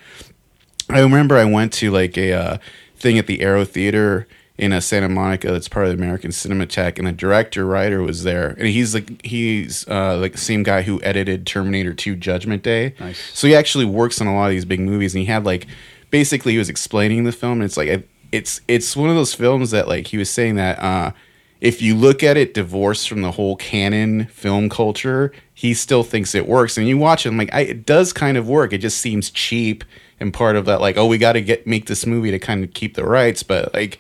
I remember I went to like a uh, thing at the Aero Theater in uh, Santa Monica that's part of the American Cinematheque, and the director writer was there, and he's like he's uh, like the same guy who edited Terminator 2: Judgment Day. Nice. So he actually works on a lot of these big movies, and he had like basically he was explaining the film, and it's like it's it's one of those films that like he was saying that. uh if you look at it divorced from the whole canon film culture, he still thinks it works. And you watch it, I'm like, I, it does kind of work. It just seems cheap and part of that, like, oh, we got to get make this movie to kind of keep the rights. But like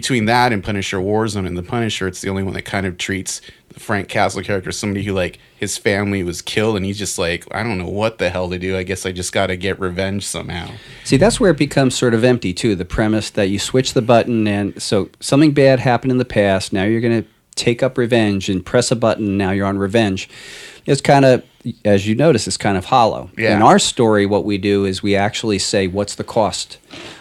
between that and Punisher Warzone and the Punisher, it's the only one that kind of treats the Frank Castle character as somebody who like his family was killed, and he's just like, I don't know what the hell to do. I guess I just got to get revenge somehow. See, that's where it becomes sort of empty too. The premise that you switch the button, and so something bad happened in the past. Now you're going to take up revenge and press a button. Now you're on revenge. It's kind of, as you notice, it's kind of hollow. Yeah. In our story, what we do is we actually say, "What's the cost?"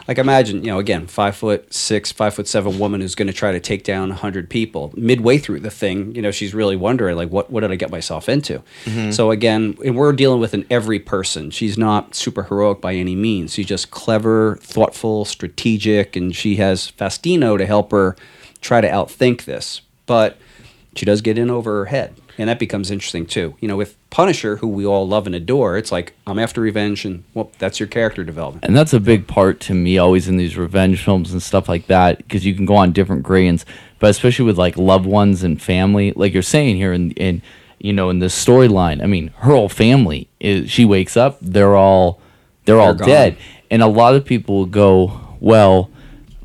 Like imagine, you know, again, five foot six, five foot seven woman who's going to try to take down hundred people. Midway through the thing, you know, she's really wondering, like, what what did I get myself into? Mm-hmm. So again, and we're dealing with an every person. She's not super heroic by any means. She's just clever, thoughtful, strategic, and she has Fastino to help her try to outthink this. But she does get in over her head. And that becomes interesting too. You know, with Punisher, who we all love and adore, it's like I'm after revenge, and well, that's your character development. and that's a big part to me always in these revenge films and stuff like that because you can go on different grades but especially with like loved ones and family like you're saying here in, in you know in this storyline i mean her whole family is she wakes up they're all they're, all gone. dead and a lot of people go well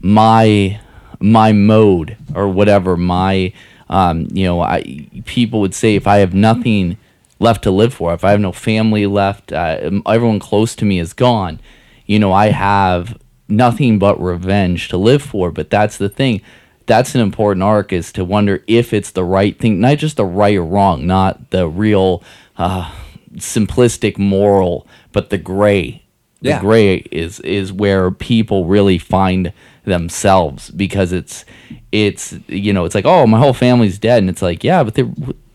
my my mode or whatever my um, you know I people would say if I have nothing left to live for if I have no family left uh, everyone close to me is gone you know I have nothing but revenge to live for. But that's the thing. That's an important arc is to wonder if it's the right thing not just the right or wrong not the real uh, simplistic moral but the gray. The Yeah. gray is is where people really find themselves because it's it's you know it's like oh my whole family's dead and it's like yeah but they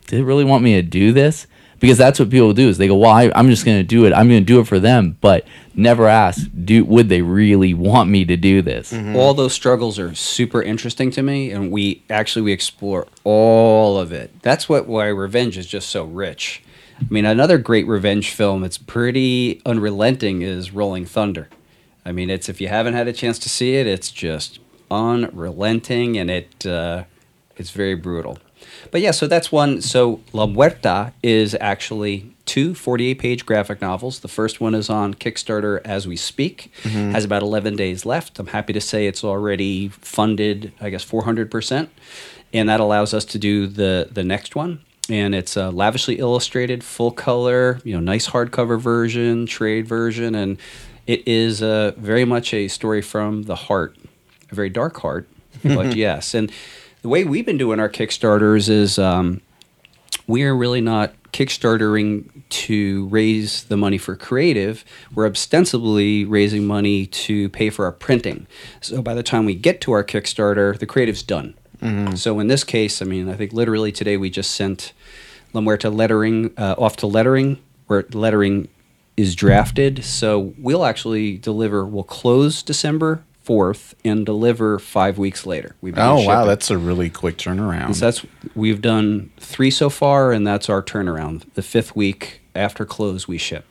they really want me to do this because that's what people do is they go well I, i'm just going to do it i'm going to do it for them but never ask do would they really want me to do this mm-hmm. All those struggles are super interesting to me, and we actually we explore all of it. That's what why revenge is just so rich. I mean, another great revenge film it's pretty unrelenting is Rolling Thunder. I mean, it's if you haven't had a chance to see it, it's just unrelenting, and it uh, it's very brutal. But yeah, so that's one. So La Muerta is actually two 48 page graphic novels. The first one is on Kickstarter as we speak, has about 11 days left. I'm happy to say it's already funded, I guess, 400%. And that allows us to do the, the next one. And it's a lavishly illustrated, full color, you know, nice hardcover version, trade version. And it is uh, very much a story from the heart, a very dark heart, but yes. And the way we've been doing our Kickstarters is um, we are really not kickstartering to raise the money for creative. We're ostensibly raising money to pay for our printing. So by the time we get to our kickstarter the creative's done. So in this case i mean i think literally today we just sent La Muerta lettering uh, off to lettering where lettering is drafted so we'll actually deliver we'll close december 4th and deliver five weeks later we begin Oh wow, shipping. that's a really quick turnaround. So that's we've done three so far, and that's our turnaround. The fifth week after close, we ship.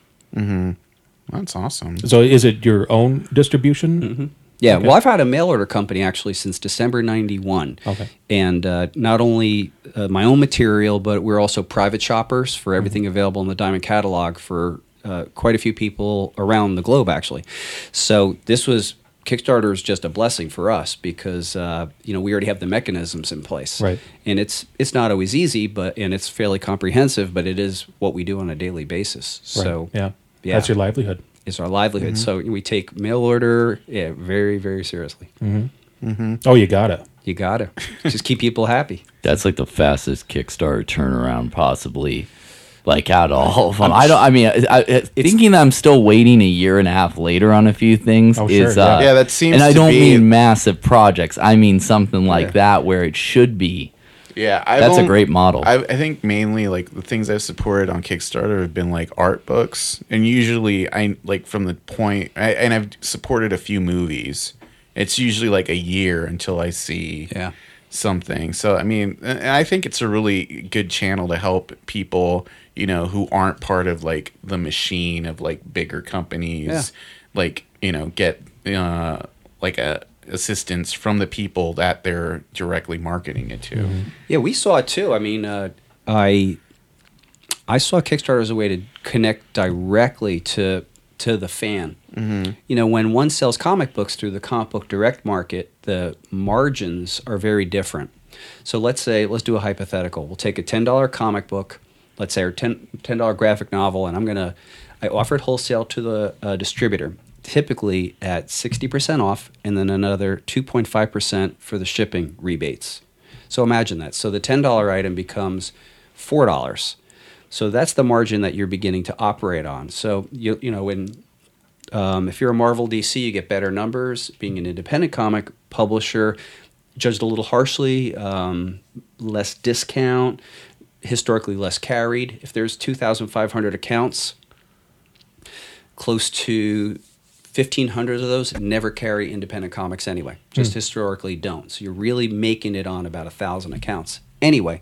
That's awesome. So is it your own distribution? Yeah, Okay. well, I've had a mail order company actually since December '91. Okay. and uh, not only uh, my own material, but we're also private shoppers for everything available in the Diamond catalog for uh, quite a few people around the globe, actually. So this was Kickstarter is just a blessing for us because uh, you know we already have the mechanisms in place, Right. And it's it's not always easy, but and it's fairly comprehensive, but it is what we do on a daily basis. So Right. yeah. yeah. That's your livelihood. it's our livelihood. So we take mail order yeah, very very seriously. Oh, you gotta. You gotta just keep people happy. that's like the fastest kickstarter turnaround possibly like out of all of them i don't i mean I, I, thinking that i'm still waiting a year and a half later on a few things Oh, sure, is yeah. uh Yeah, that seems and i to don't be- mean massive projects i mean something like Yeah. that where it should be Yeah, I've That's a great model. I, I think mainly like the things I've supported on Kickstarter have been like art books, and usually I like from the point, I, and I've supported a few movies. It's usually like a year until I see Yeah. Something. So I mean, I think it's a really good channel to help people, you know, who aren't part of like the machine of like bigger companies, Yeah. like you know, get uh, like a assistance from the people that they're directly marketing it to. Yeah, we saw it too. I mean, uh, I I saw Kickstarter as a way to connect directly to to the fan. You know, when one sells comic books through the comic book direct market, the margins are very different. So let's say let's do a hypothetical. We'll take a ten dollar comic book, let's say or 10 dollar graphic novel, and I'm gonna I offer it wholesale to the uh, distributor, typically at sixty percent off, and then another two point five percent for the shipping rebates. So imagine that. So the ten dollar item becomes four dollars. So that's the margin that you're beginning to operate on. So you you know when um, if you're a Marvel DC, you get better numbers. Being an independent comic publisher, judged a little harshly, um, less discount, historically less carried. If there's 2,500 accounts, close to 1,500 of those never carry independent comics anyway. Just historically don't. So you're really making it on about a thousand accounts. Anyway,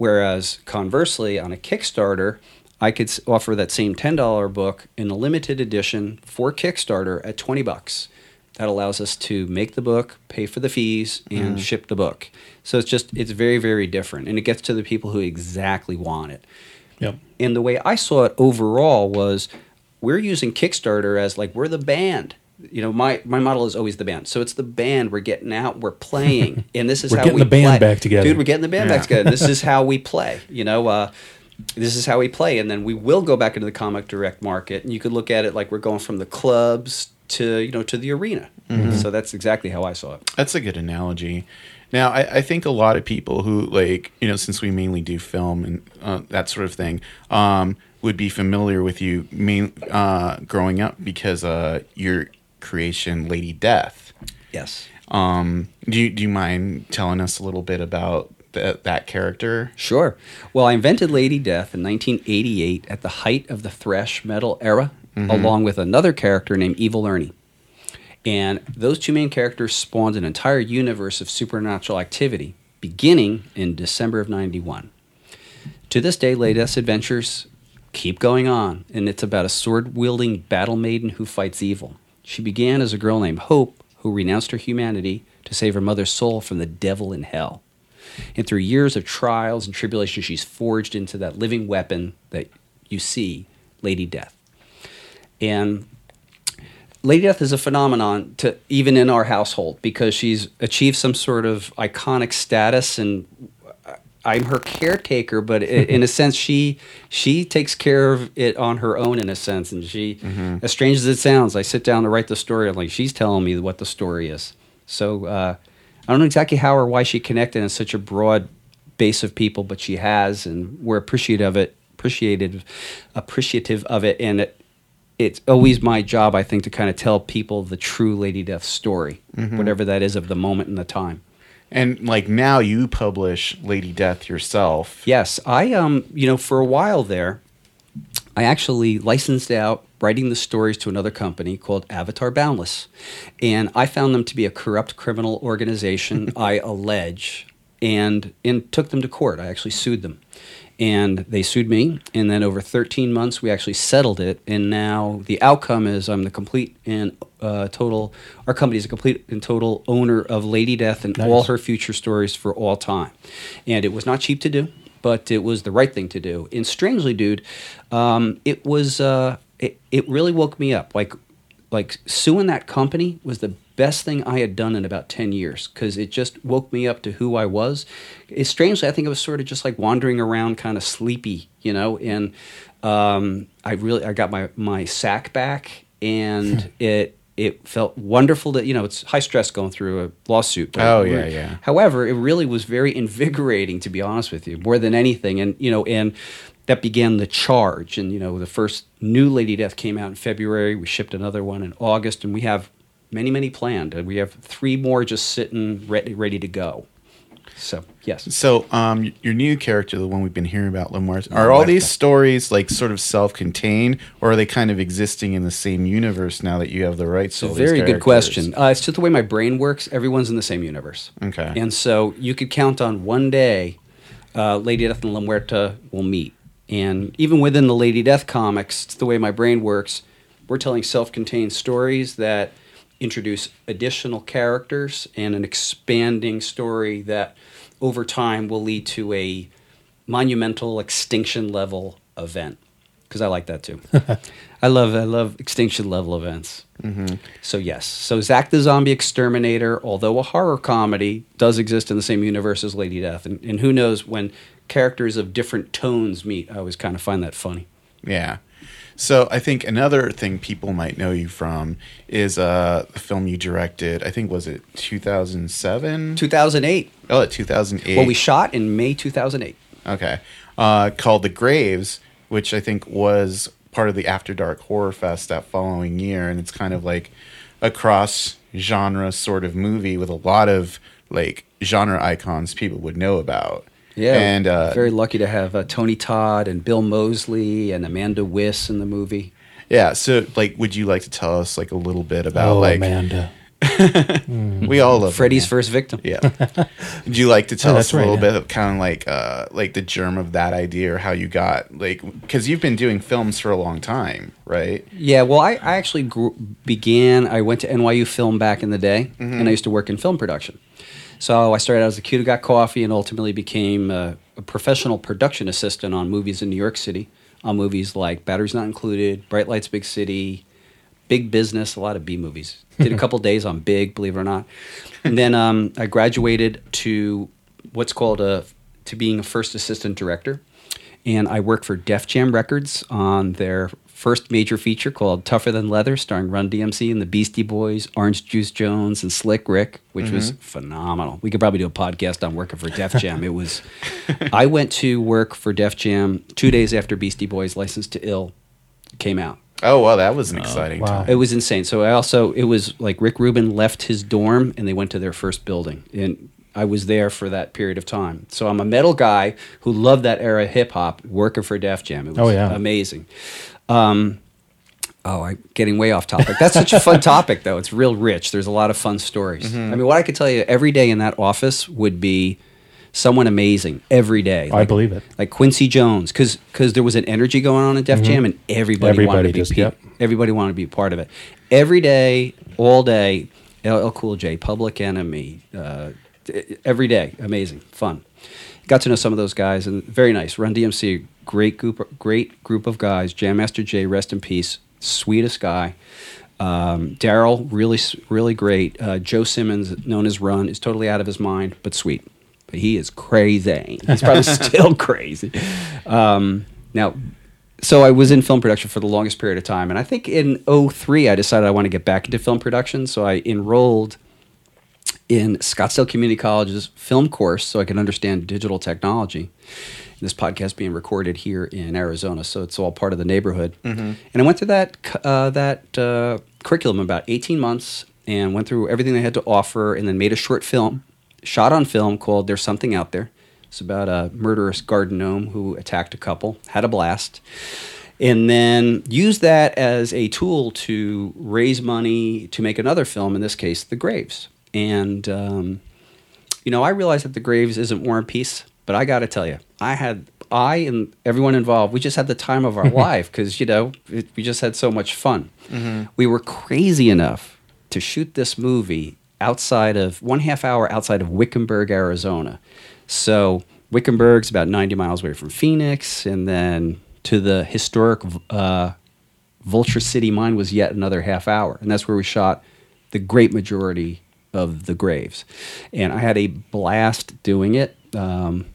Whereas conversely, on a Kickstarter, I could offer that same ten dollar book in a limited edition for Kickstarter at twenty bucks. That allows us to make the book, pay for the fees, and mm-hmm. ship the book. So it's just it's very very different, and it gets to the people who exactly want it. Yep. And the way I saw it overall was we're using Kickstarter as like we're the band. You know, my my model is always the band. So it's the band. We're getting out. We're playing, and this is We're how getting we the band play. back together. dude. We're getting the band Yeah. back together. This is how we play. You know, uh, this is how we play, and then we will go back into the comic direct market, and you could look at it like we're going from the clubs to you know to the arena. So that's exactly how I saw it. That's a good analogy. Now, I, I think a lot of people who like you know, since we mainly do film and uh, that sort of thing, um, would be familiar with you main, uh, growing up because uh, your creation, Lady Death. Yes. Um, do you do you mind telling us a little bit about that that character? Sure. Well, I invented Lady Death in 1988 at the height of the thrash metal era, along with another character named Evil Ernie. And those two main characters spawned an entire universe of supernatural activity, beginning in December of 91. To this day, Lady Death's adventures keep going on, and it's about a sword wielding battle maiden who fights evil. She began as a girl named Hope, who renounced her humanity to save her mother's soul from the devil in hell. And through years of trials and tribulations, she's forged into that living weapon that you see, Lady Death. And Lady Death is a phenomenon to even in our household because she's achieved some sort of iconic status and I'm her caretaker, but in a sense, she she takes care of it on her own. In a sense, and she, as strange as it sounds, I sit down to write the story. I'm like, she's telling me what the story is. So uh, I don't know exactly how or why she connected in such a broad base of people, but she has, and we're appreciative of it, appreciative, appreciative of it, and it, it's always my job, I think, to kind of tell people the true Lady Death story, whatever that is of the moment and the time. And like now, you publish Lady Death yourself. Yes, I um, you know, for a while there, I actually licensed out writing the stories to another company called Avatar Boundless, and I found them to be a corrupt criminal organization. I allege, and and took them to court. I actually sued them, and they sued me. And then over 13 months, we actually settled it. And now the outcome is I'm the complete and uh, total. Our company is a complete and total owner of Lady Death and all her future stories for all time. And it was not cheap to do, but it was the right thing to do. And strangely, dude, um, it was uh, it, it really woke me up. Like like suing that company was the best thing I had done in about 10 years because it just woke me up to who I was. It's strangely, I think it was sort of just like wandering around kind of sleepy, you know, and um, I really, I got my, my sack back and it, it felt wonderful that, you know, it's high stress going through a lawsuit. Oh, yeah, yeah. However, it really was very invigorating, to be honest with you, more than anything. And you know, and that began the charge. And you know, the first new Lady Death came out in February. We shipped another one in August, and we have many, many planned. And we have three more just sitting ready, ready to go. So yes, So, um, your new character, the one we've been hearing about, La Muerta, are all these stories like sort of self-contained, or are they kind of existing in the same universe now that you have the rights? to very good question. Uh, it's just the way my brain works. Everyone's in the same universe. Okay. And so you could count on one day, uh, Lady Death and La Muerta will meet. And even within the Lady Death comics, it's the way my brain works. We're telling self contained stories that introduce additional characters and an expanding story that over time will lead to a monumental extinction level event. Because I like that too. I love I love extinction level events. Mm-hmm. So yes, so Zack the Zombie Exterminator, although a horror comedy, does exist in the same universe as Lady Death, and, and who knows when characters of different tones meet. I always kind of find that funny. Yeah. So I think another thing people might know you from is uh, the film you directed. I think was it 2007? 2008. Oh, 2008. Well, we shot in May 2008. Okay. Uh, called The Graves, which I think was part of the After Dark Horror Fest that following year. And it's kind of like a cross genre sort of movie with a lot of like genre icons people would know about. Yeah, And uh, very lucky to have uh, Tony Todd and Bill Moseley and Amanda Wyss in the movie. yeah. So, like, would you like to tell us like a little bit about oh, like Amanda. We all love Freddie's first victim. Yeah. Would you like to tell Oh, us that's a right, little yeah. bit of kind of like uh like the germ of that idea or how you got like because you've been doing films for a long time, right? Yeah, well, I, I actually grew, began. I went to NYU Film back in the day, and I used to work in film production. So I started out as a kid who got coffee, and ultimately became a, a professional production assistant on movies in New York City, on movies like Batteries Not Included, Bright Lights, Big City, Big Business, a lot of B movies. Did a couple days on Big, believe it or not, and then um, I graduated to what's called a to being a first assistant director, and I worked for Def Jam Records on their first major feature called Tougher Than Leather, starring Run DMC and the Beastie Boys, Orange Juice Jones, and Slick Rick, which was mm-hmm. phenomenal. We could probably do a podcast on working for Def Jam. it was. I went to work for Def Jam two days after Beastie Boys' License to Ill came out. Oh wow, that was an oh, exciting wow. time. It was insane. So I also it was like Rick Rubin left his dorm and they went to their first building and I was there for that period of time. So I'm a metal guy who loved that era of hip hop working for Def Jam. It oh, was Oh, yeah. amazing. Um, oh, I'm getting way off topic. That's such a fun topic though. It's real rich. There's a lot of fun stories. I mean, what I could tell you every day in that office would be someone amazing every day. I believe it. Like Quincy Jones, because there was an energy going on at Def Jam, and everybody, wanted Mm-hmm. Everybody to be just- pe- yep. everybody wanted to be a part of it. Every day, all day, LL Cool J, Public Enemy, uh, every day, amazing, fun. Got to know some of those guys, and very nice. Run DMC, great group, great group of guys. Jam Master Jay, rest in peace, sweetest guy. Um, Daryl, really, really great. Uh, Joe Simmons, known as Run, is totally out of his mind, but sweet. But he is crazy. He's probably still crazy. Um, now, so I was in film production for the longest period of time, and I think in 03 I decided I want to get back into film production, so I enrolled in Scottsdale Community College's film course so I could understand digital technology. This podcast being recorded here in Arizona, so it's all part of the neighborhood. And I went through that uh, that uh, curriculum about 18 months and went through everything they had to offer, and then made a short film, shot on film called "There's Something Out There." It's about a murderous garden gnome who attacked a couple, had a blast and then used that as a tool to raise money to make another film. In this case, The Graves. And um, you know, I realized that The Graves isn't War and Peace, but I got to tell you, I had I and everyone involved, we just had the time of our life because you know it, we just had so much fun. We were crazy enough to shoot this movie outside of one half hour outside of Wickenburg, Arizona. So Wickenburg's about 90 miles away from Phoenix, and then to the historic uh, Vulture City mine was yet another half hour, and that's where we shot the great majority of the graves. And I had a blast doing it. Um,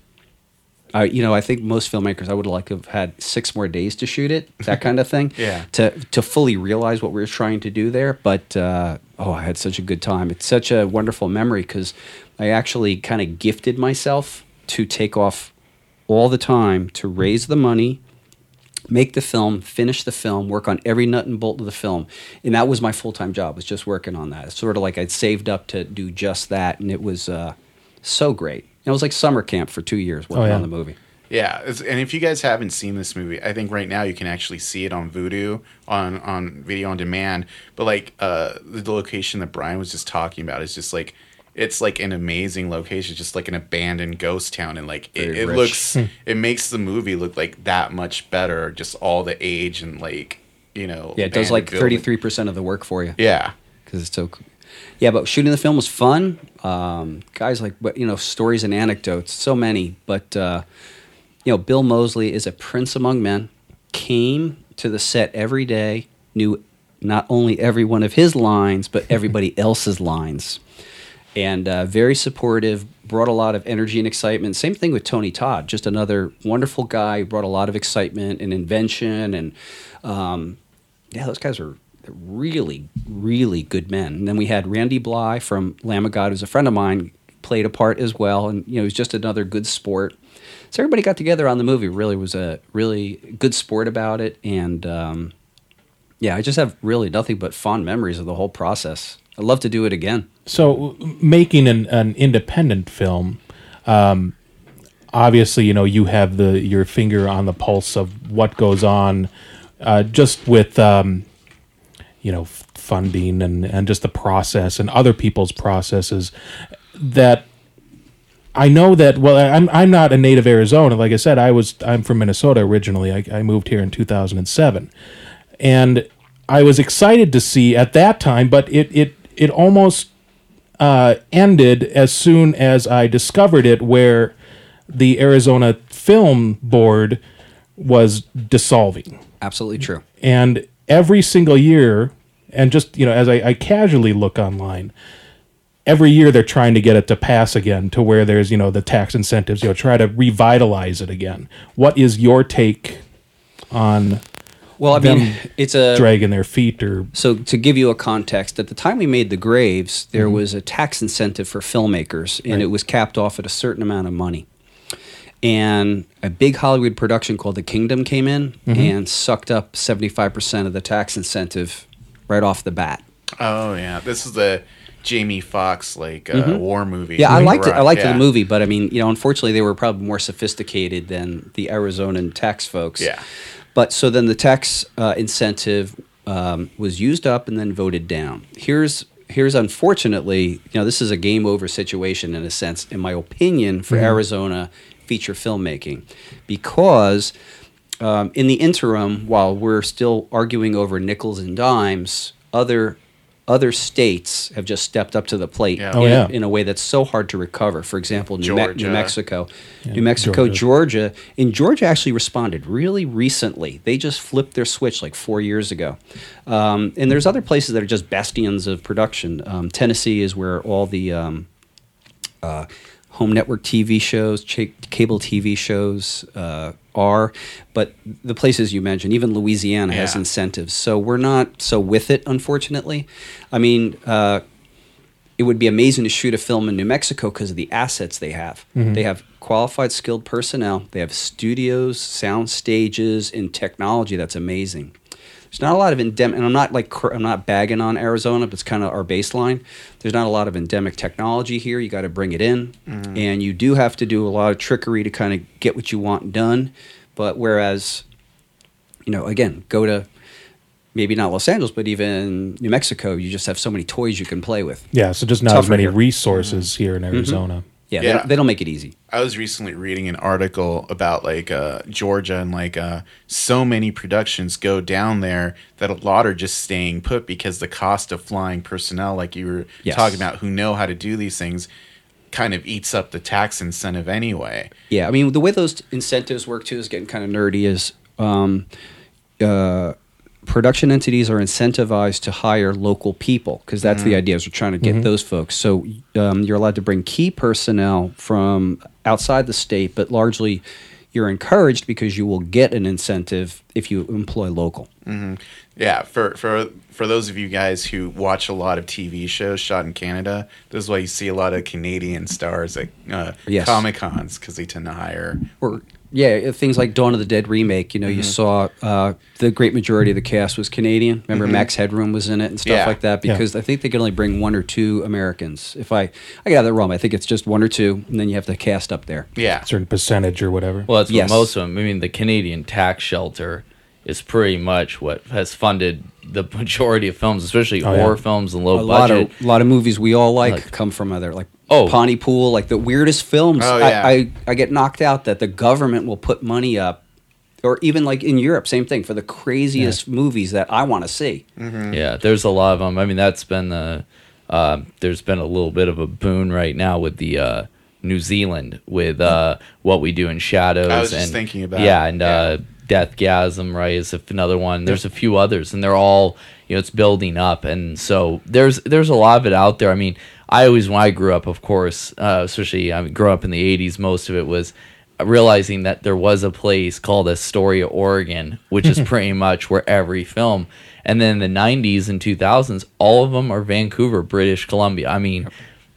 I, you know, I think most filmmakers, I would like to have had six more days to shoot it, that kind of thing. Yeah. To to fully realize what we were trying to do there, but uh, oh, I had such a good time. It's such a wonderful memory because I actually kind of gifted myself to take off all the time to raise the money make the film, finish the film, work on every nut and bolt of the film. And that was my full time job, was just working on that. It's sort of like I'd saved up to do just that. And it was uh, so great. It was like summer camp for two years working Oh, yeah. on the movie. Yeah, and if you guys haven't seen this movie, I think right now you can actually see it on Vudu on on video on demand. But like uh, the location that Brian was just talking about is just like it's like an amazing location, just like an abandoned ghost town, and like it, it looks, it makes the movie look like that much better. Just all the age and like you know, Yeah, it does like 33% of the work for you. Yeah, because it's so. Yeah, but shooting the film was fun. Um, guys like, but you know, stories and anecdotes, so many. But uh, you know, Bill Moseley is a prince among men. Came to the set every day, knew not only every one of his lines, but everybody else's lines, and uh, very supportive. Brought a lot of energy and excitement. Same thing with Tony Todd, just another wonderful guy. Brought a lot of excitement and invention, and um, yeah, those guys are really, really good men. And then we had Randy Blythe from Lamb of God, who's a friend of mine, played a part as well, and you know, he's just another good sport. So everybody got together on the movie. Really was a really good sport about it, and um, yeah, I just have really nothing but fond memories of the whole process. I'd love to do it again. So making an, an independent film, um, obviously, you know, you have the your finger on the pulse of what goes on, uh, just with, um, you know funding and and just the process and other people's processes that I know that well I'm I'm not a native Arizona. Like I said I was I'm from Minnesota originally. I, I moved here in 2007 and I was excited to see at that time but it it it almost uh, ended as soon as I discovered it where the Arizona Film Board was dissolving. Absolutely true. and every single year and just you know as I, I casually look online every year they're trying to get it to pass again to where there's you know the tax incentives you know try to revitalize it again what is your take on Well, I mean, it's a dragging their feet or So to give you a context, at the time we made the graves, there Mm-hmm. was a tax incentive for filmmakers, and it was capped off at a certain amount of money. And a big Hollywood production called The Kingdom came in Mm-hmm. and sucked up seventy five percent of the tax incentive right off the bat. Oh yeah, this is the Jamie Foxx like uh, war movie. Mm-hmm. Yeah, I with liked it. I liked yeah. the movie, but I mean, you know, unfortunately, they were probably more sophisticated than the Arizonan tax folks. Yeah. But so then the tax uh, incentive um, was used up and then voted down. Here's here's unfortunately, you know, this is a game over situation in a sense, in my opinion, for Arizona feature filmmaking, because um, in the interim, while we're still arguing over nickels and dimes, other other states have just stepped up to the plate Yeah. Oh, in, yeah. in a way that's so hard to recover. For example, New, Me- New Mexico, New Mexico, Georgia. and Georgia actually responded really recently. They just flipped their switch like four years ago. Um, and there's other places that are just bastions of production. Um, Tennessee is where all the um, uh, home network TV shows, cha- cable TV shows uh, are. But the places you mentioned, even Louisiana has incentives. So we're not so with it, unfortunately. I mean, uh, it would be amazing to shoot a film in New Mexico because of the assets they have. They have qualified, skilled personnel. They have studios, sound stages, and technology that's amazing. There's not a lot of endemic, and I'm not like I'm not bagging on Arizona, but it's kind of our baseline. There's not a lot of endemic technology here. You got to bring it in, and you do have to do a lot of trickery to kind of get what you want done. But whereas, you know, again, go to maybe not Los Angeles, but even New Mexico, you just have so many toys you can play with. yeah so just not as many here. Mm-hmm. resources here in arizona Yeah, They, Yeah. don't, they don't make it easy. I was recently reading an article about like uh, Georgia and like uh, so many productions go down there that a lot are just staying put because the cost of flying personnel, like you were Yes. talking about, who know how to do these things, kind of eats up the tax incentive anyway. Yeah, I mean the way those incentives work too is getting kind of nerdy. Is um, uh, production entities are incentivized to hire local people because that's the idea. Is we're trying to get those folks. So um, you're allowed to bring key personnel from outside the state, but largely you're encouraged because you will get an incentive if you employ local. Yeah, for for for those of you guys who watch a lot of TV shows shot in Canada, this is why you see a lot of Canadian stars at uh, Yes. Comic Cons because they tend to hire. or yeah, uh, things like Dawn of the Dead remake. You know, you mm-hmm. saw uh, the great majority of the cast was Canadian. Remember, mm-hmm. Max Headroom was in it and stuff Yeah. like that. Yeah. Because I think they can only bring one or two Americans. If I I got that wrong, I think it's just one or two, and then you have to cast up there. Yeah, certain percentage or whatever Well, that's Yes. what most of them. I mean, the Canadian tax shelter is pretty much what has funded the majority of films, especially Oh, yeah. horror films and low a lot budget. of lot of movies we all like, Like- come from other like Oh. Pontypool, like the weirdest films. Oh, I, yeah. I I get knocked out that the government will put money up, or even like in Europe, same thing for the craziest movies that I want to see. Yeah, there's a lot of them. I mean, that's been the. Uh, there's been a little bit of a boon right now with the uh, New Zealand with uh, what we do in shadows. I was just and, thinking about yeah, and yeah. Uh, Deathgasm, right? Is another one. There's a few others, and they're all you know. It's building up, and so there's there's a lot of it out there. I mean, I always when I grew up, of course, uh, especially I grew up in the '80s. Most of it was realizing that there was a place called Astoria, Oregon, which is pretty much where every film. And then in the 90s and 2000s, all of them are Vancouver, British Columbia. I mean,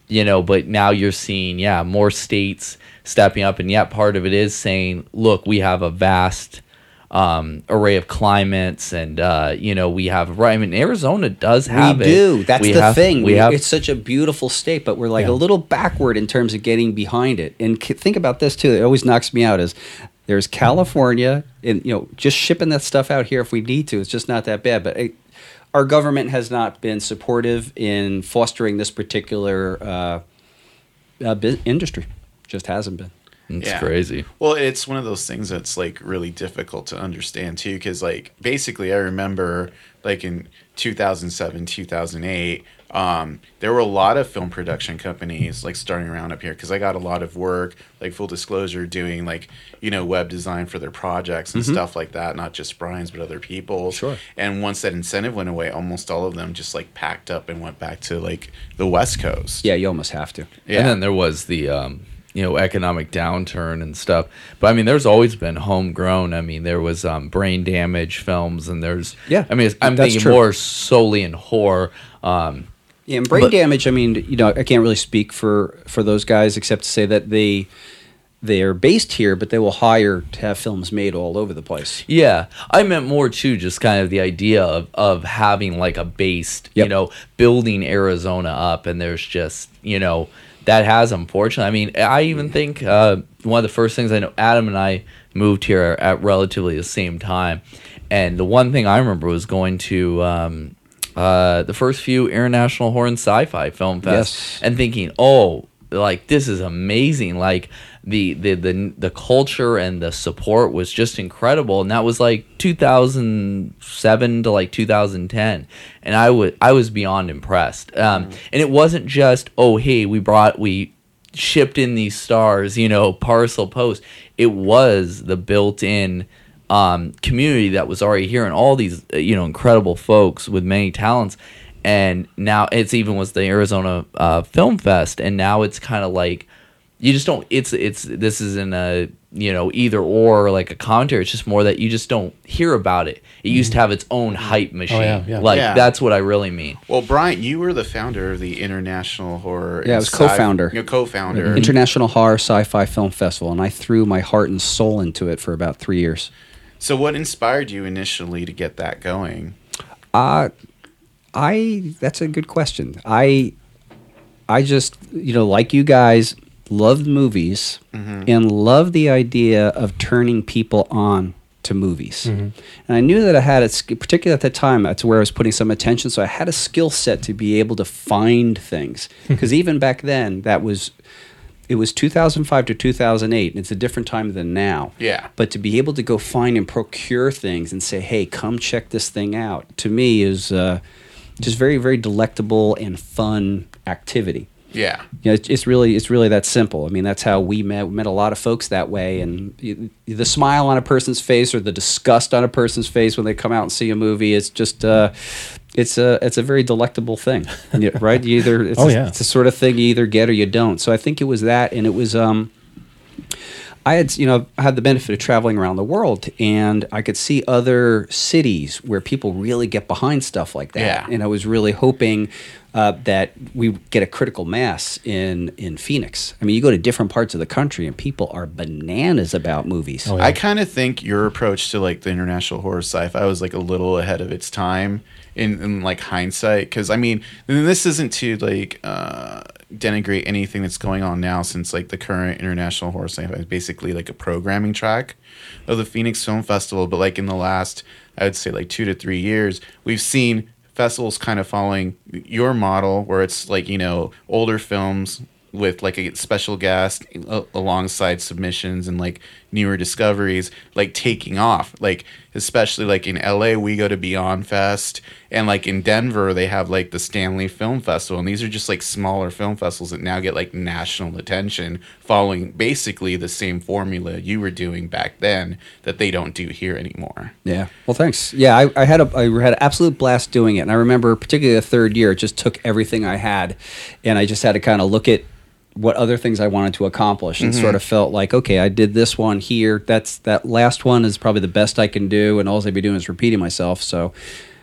you know, but now you're seeing, yeah, more states stepping up. And yet part of it is saying, look, we have a vast um, array of climates and, uh, you know, we have, right. I mean, Arizona does have we it. do. That's We the have- thing. We have it's such a beautiful state, but we're like Yeah. a little backward in terms of getting behind it. And c- think about this too. It always knocks me out. Is there's California, and you know, just shipping that stuff out here if we need to. It's just not that bad. But it, our government has not been supportive in fostering this particular uh, uh, industry. Just hasn't been. It's Yeah. crazy. Well, it's one of those things that's like really difficult to understand too, because like basically, I remember like in 2007, 2008, um, there were a lot of film production companies like starting around up here because I got a lot of work, like full disclosure, doing like you know web design for their projects and stuff like that, not just Brian's but other people's. Sure. And once that incentive went away, almost all of them just like packed up and went back to like the West Coast. Yeah, you almost have to. Yeah. And then there was the um, you know economic downturn and stuff. But I mean, there's always been homegrown. I mean, there was um, brain damage films, and there's Yeah, I mean, I'm thinking true. more solely in horror. Um, Yeah, and brain But- damage. I mean, you know, I can't really speak for for those guys except to say that they they are based here, but they will hire to have films made all over the place. Yeah, I meant more too, just kind of the idea of, of having like a based, you know, building Arizona up, and there's just, you know, that has unfortunately. I mean, I even think uh, one of the first things I know, Adam and I moved here at relatively the same time, and the one thing I remember was going to um, uh, the first few international horror and sci-fi film fest Yes. and thinking, oh, like this is amazing, like. The, the the the culture and the support was just incredible. And that was like 2007 to like 2010 and I was I was beyond impressed. Um, and it wasn't just oh hey we brought we shipped in these stars you know parcel post it was the built-in um, community that was already here and all these uh, you know incredible folks with many talents and now it's even was the Arizona uh, Film Fest and now it's kind of like you just don't it's it's this isn't a you know either or like a commentary it's just more that you just don't hear about it it used to have its own hype machine yeah, yeah. like Yeah. that's what i really mean Well, Brian, you were the founder of the International Horror. Yeah, I was Sci- co-founder. You know, co-founder. International Horror Sci-Fi Film Festival, and I threw my heart and soul into it for about three years. So, what inspired you initially to get that going? Uh, I that's a good question. I I just you know like you guys loved movies and loved the idea of turning people on to movies. And I knew that I had it, particularly at that time, that's where I was putting some attention. So I had a skill set to be able to find things. Because even back then, that was it was 2005 to 2008 and it's a different time than now Yeah. but to be able to go find and procure things and say hey come check this thing out to me is uh, just very very delectable and fun activity Yeah. you know, it's, it's really it's really that simple. I mean, that's how we met. We met a lot of folks that way, and y- the smile on a person's face or the disgust on a person's face when they come out and see a movie is just uh, it's a it's a very delectable thing, right? You either it's, Oh, a- yeah. it's the sort of thing you either get or you don't. So I think it was that, and it was um, I had, you know, I had the benefit of traveling around the world, and I could see other cities where people really get behind stuff like that. Yeah. And I was really hoping uh, that we get a critical mass in in Phoenix. I mean, you go to different parts of the country, and people are bananas about movies. Oh, yeah. I kind of think your approach to like the international horror sci-fi was like a little ahead of its time in, in like hindsight. Because I mean, this isn't to like uh, denigrate anything that's going on now, since like the current international sci-fi is basically like a programming track of the Phoenix Film Festival. But like in the last, I would say like two to three years, we've seen festivals kind of following your model, where it's like you know older films with like a special guest alongside submissions and like newer discoveries like taking off like especially like in LA we go to Beyond Fest and like in Denver they have like the Stanley Film Festival and these are just like smaller film festivals that now get like national attention following basically the same formula you were doing back then that they don't do here anymore. Yeah. Well, thanks. Yeah, I, I had a I had an absolute blast doing it, and I remember particularly the third year, it just took everything I had, and I just had to kind of look at what other things I wanted to accomplish, and mm-hmm. sort of felt like, okay, I did this one here. That's that last one is probably the best I can do, and all I'd be doing is repeating myself. So.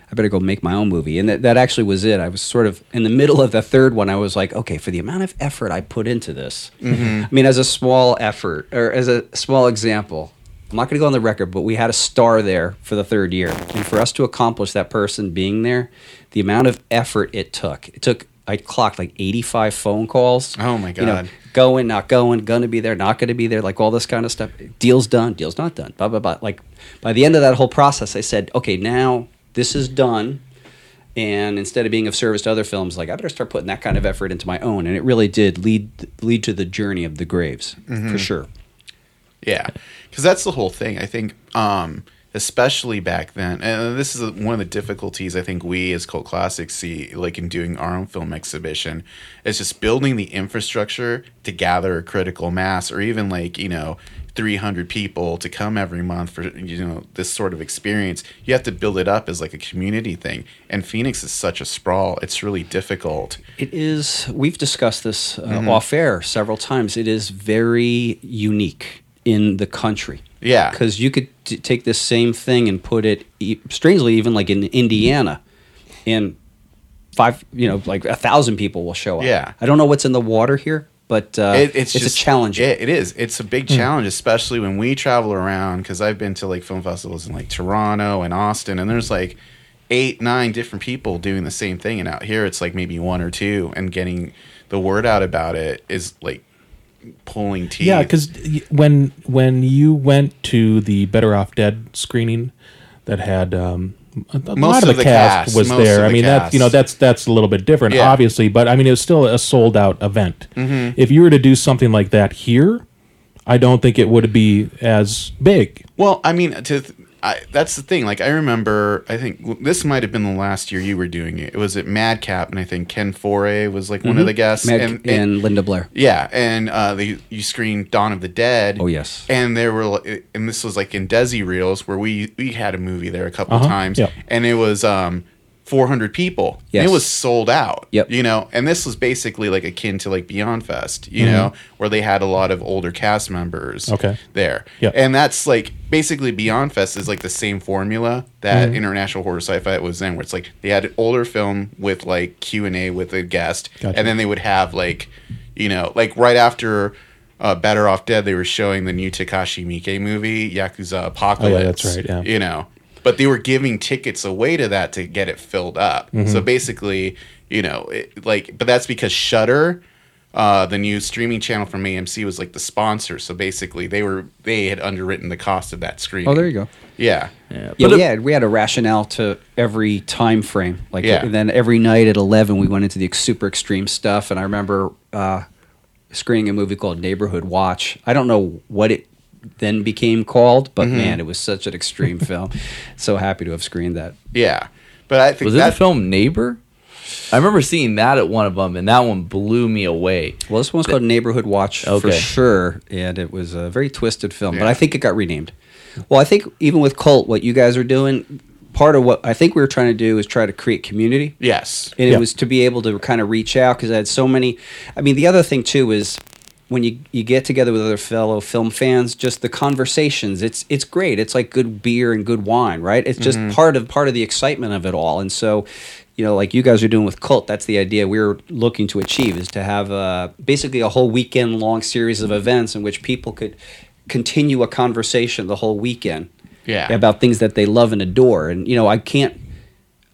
I better go make my own movie. And that, that actually was it. I was sort of in the middle of the third one. I was like, okay, for the amount of effort I put into this, mm-hmm. I mean, as a small effort or as a small example, I'm not going to go on the record, but we had a star there for the third year. And for us to accomplish that person being there, the amount of effort it took, it took, I clocked like 85 phone calls. Oh my You know, God. going, not going, going to be there, not going to be there, like all this kind of stuff. Deal's done, deal's not done, blah, blah, blah. Like by the end of that whole process, I said, okay, now this is done. And instead of being of service to other films, like I better start putting that kind of effort into my own, and it really did lead lead to the journey of the Graves for sure. Yeah, because that's the whole thing. I think, um, especially back then, and this is one of the difficulties I think we as cult classics see, like in doing our own film exhibition, is just building the infrastructure to gather a critical mass, or even like you know. 300 people to come every month for you know this sort of experience you have to build it up as like a community thing and phoenix is such a sprawl it's really difficult It is. We've discussed this uh, off air several times. It is very unique in the country. Yeah. because you could t- take this same thing and put it, e- strangely, even like in Indiana, and five, you know, like a thousand people will show up. Yeah. I don't know what's in the water here, but uh, It- it's, it's, just a challenge. It, it is. It's a big challenge, especially when we travel around. Because I've been to like film festivals in like Toronto and Austin, and there's like eight, nine different people doing the same thing. And out here, it's like maybe one or two, and getting the word out about it is like pulling teeth. Yeah, because when when you went to the Better Off Dead screening that had um, a, a lot of the, cast, cast, was there. of I mean, cast. you know that's that's a little bit different, Yeah. obviously, but I mean it was still a sold out event. If you were to do something like that here, I don't think it would be as big. Well, I mean, to th- I, that's the thing. Like, I remember, I think this might have been the last year you were doing it. It was at Madcap, and I think Ken Foree was like one of the guests. Meg and, and, Linda Blair. Yeah, and uh, they you screened Dawn of the Dead. Oh, yes. and there were and this was like in Desi reels where we we had a movie there a couple Uh-huh, times, yeah. and it was um 400 people. And Yes. it was sold out. Yep. you know, and this was basically like akin to like Beyond Fest, you Mm-hmm. know, where they had a lot of older cast members. Okay. there. Yep. and that's like basically Beyond Fest is like the same formula that Mm-hmm. International Horror Sci-Fi was in, where it's like they had an older film with like Q and A with a guest, Gotcha. and then they would have like, you know, like right after. Uh, Better Off Dead. They were showing the new Takashi Miike movie, Yakuza Apocalypse. Oh, yeah, that's right, yeah. You know, but they were giving tickets away to that to get it filled up. Mm-hmm. So basically, you know, it, like, but that's because Shudder, uh, the new streaming channel from AMC, was like the sponsor. So basically, they were they had underwritten the cost of that screening. Oh, there you go. Yeah. Yeah, Yeah, but we it- had we had a rationale to every time frame. Like, Yeah. and then every night at eleven, we went into the super extreme stuff. And I remember uh, screening a movie called Neighborhood Watch. I don't know what it then became called, but Mm-hmm. man, it was such an extreme film. So happy to have screened that. Yeah. But I think was it that the film Neighbor? I remember seeing that at one of them, and that one blew me away. Well, this one's called Neighborhood Watch for sure, and it was a very twisted film. But I think it got renamed. Well, I think even with Cult, what you guys are doing, part of what I think we were trying to do is try to create community. yes. and Yeah. it was to be able to kind of reach out because I had so many. I mean, the other thing too is when you you get together with other fellow film fans, just the conversations. It's it's great. It's like good beer and good wine, right? It's just part of part of the excitement of it all. And so, you know, like you guys are doing with Cult, that's the idea we're looking to achieve is to have uh, basically a whole weekend long series of events in which people could continue a conversation the whole weekend Yeah. about things that they love and adore. And you know, I can't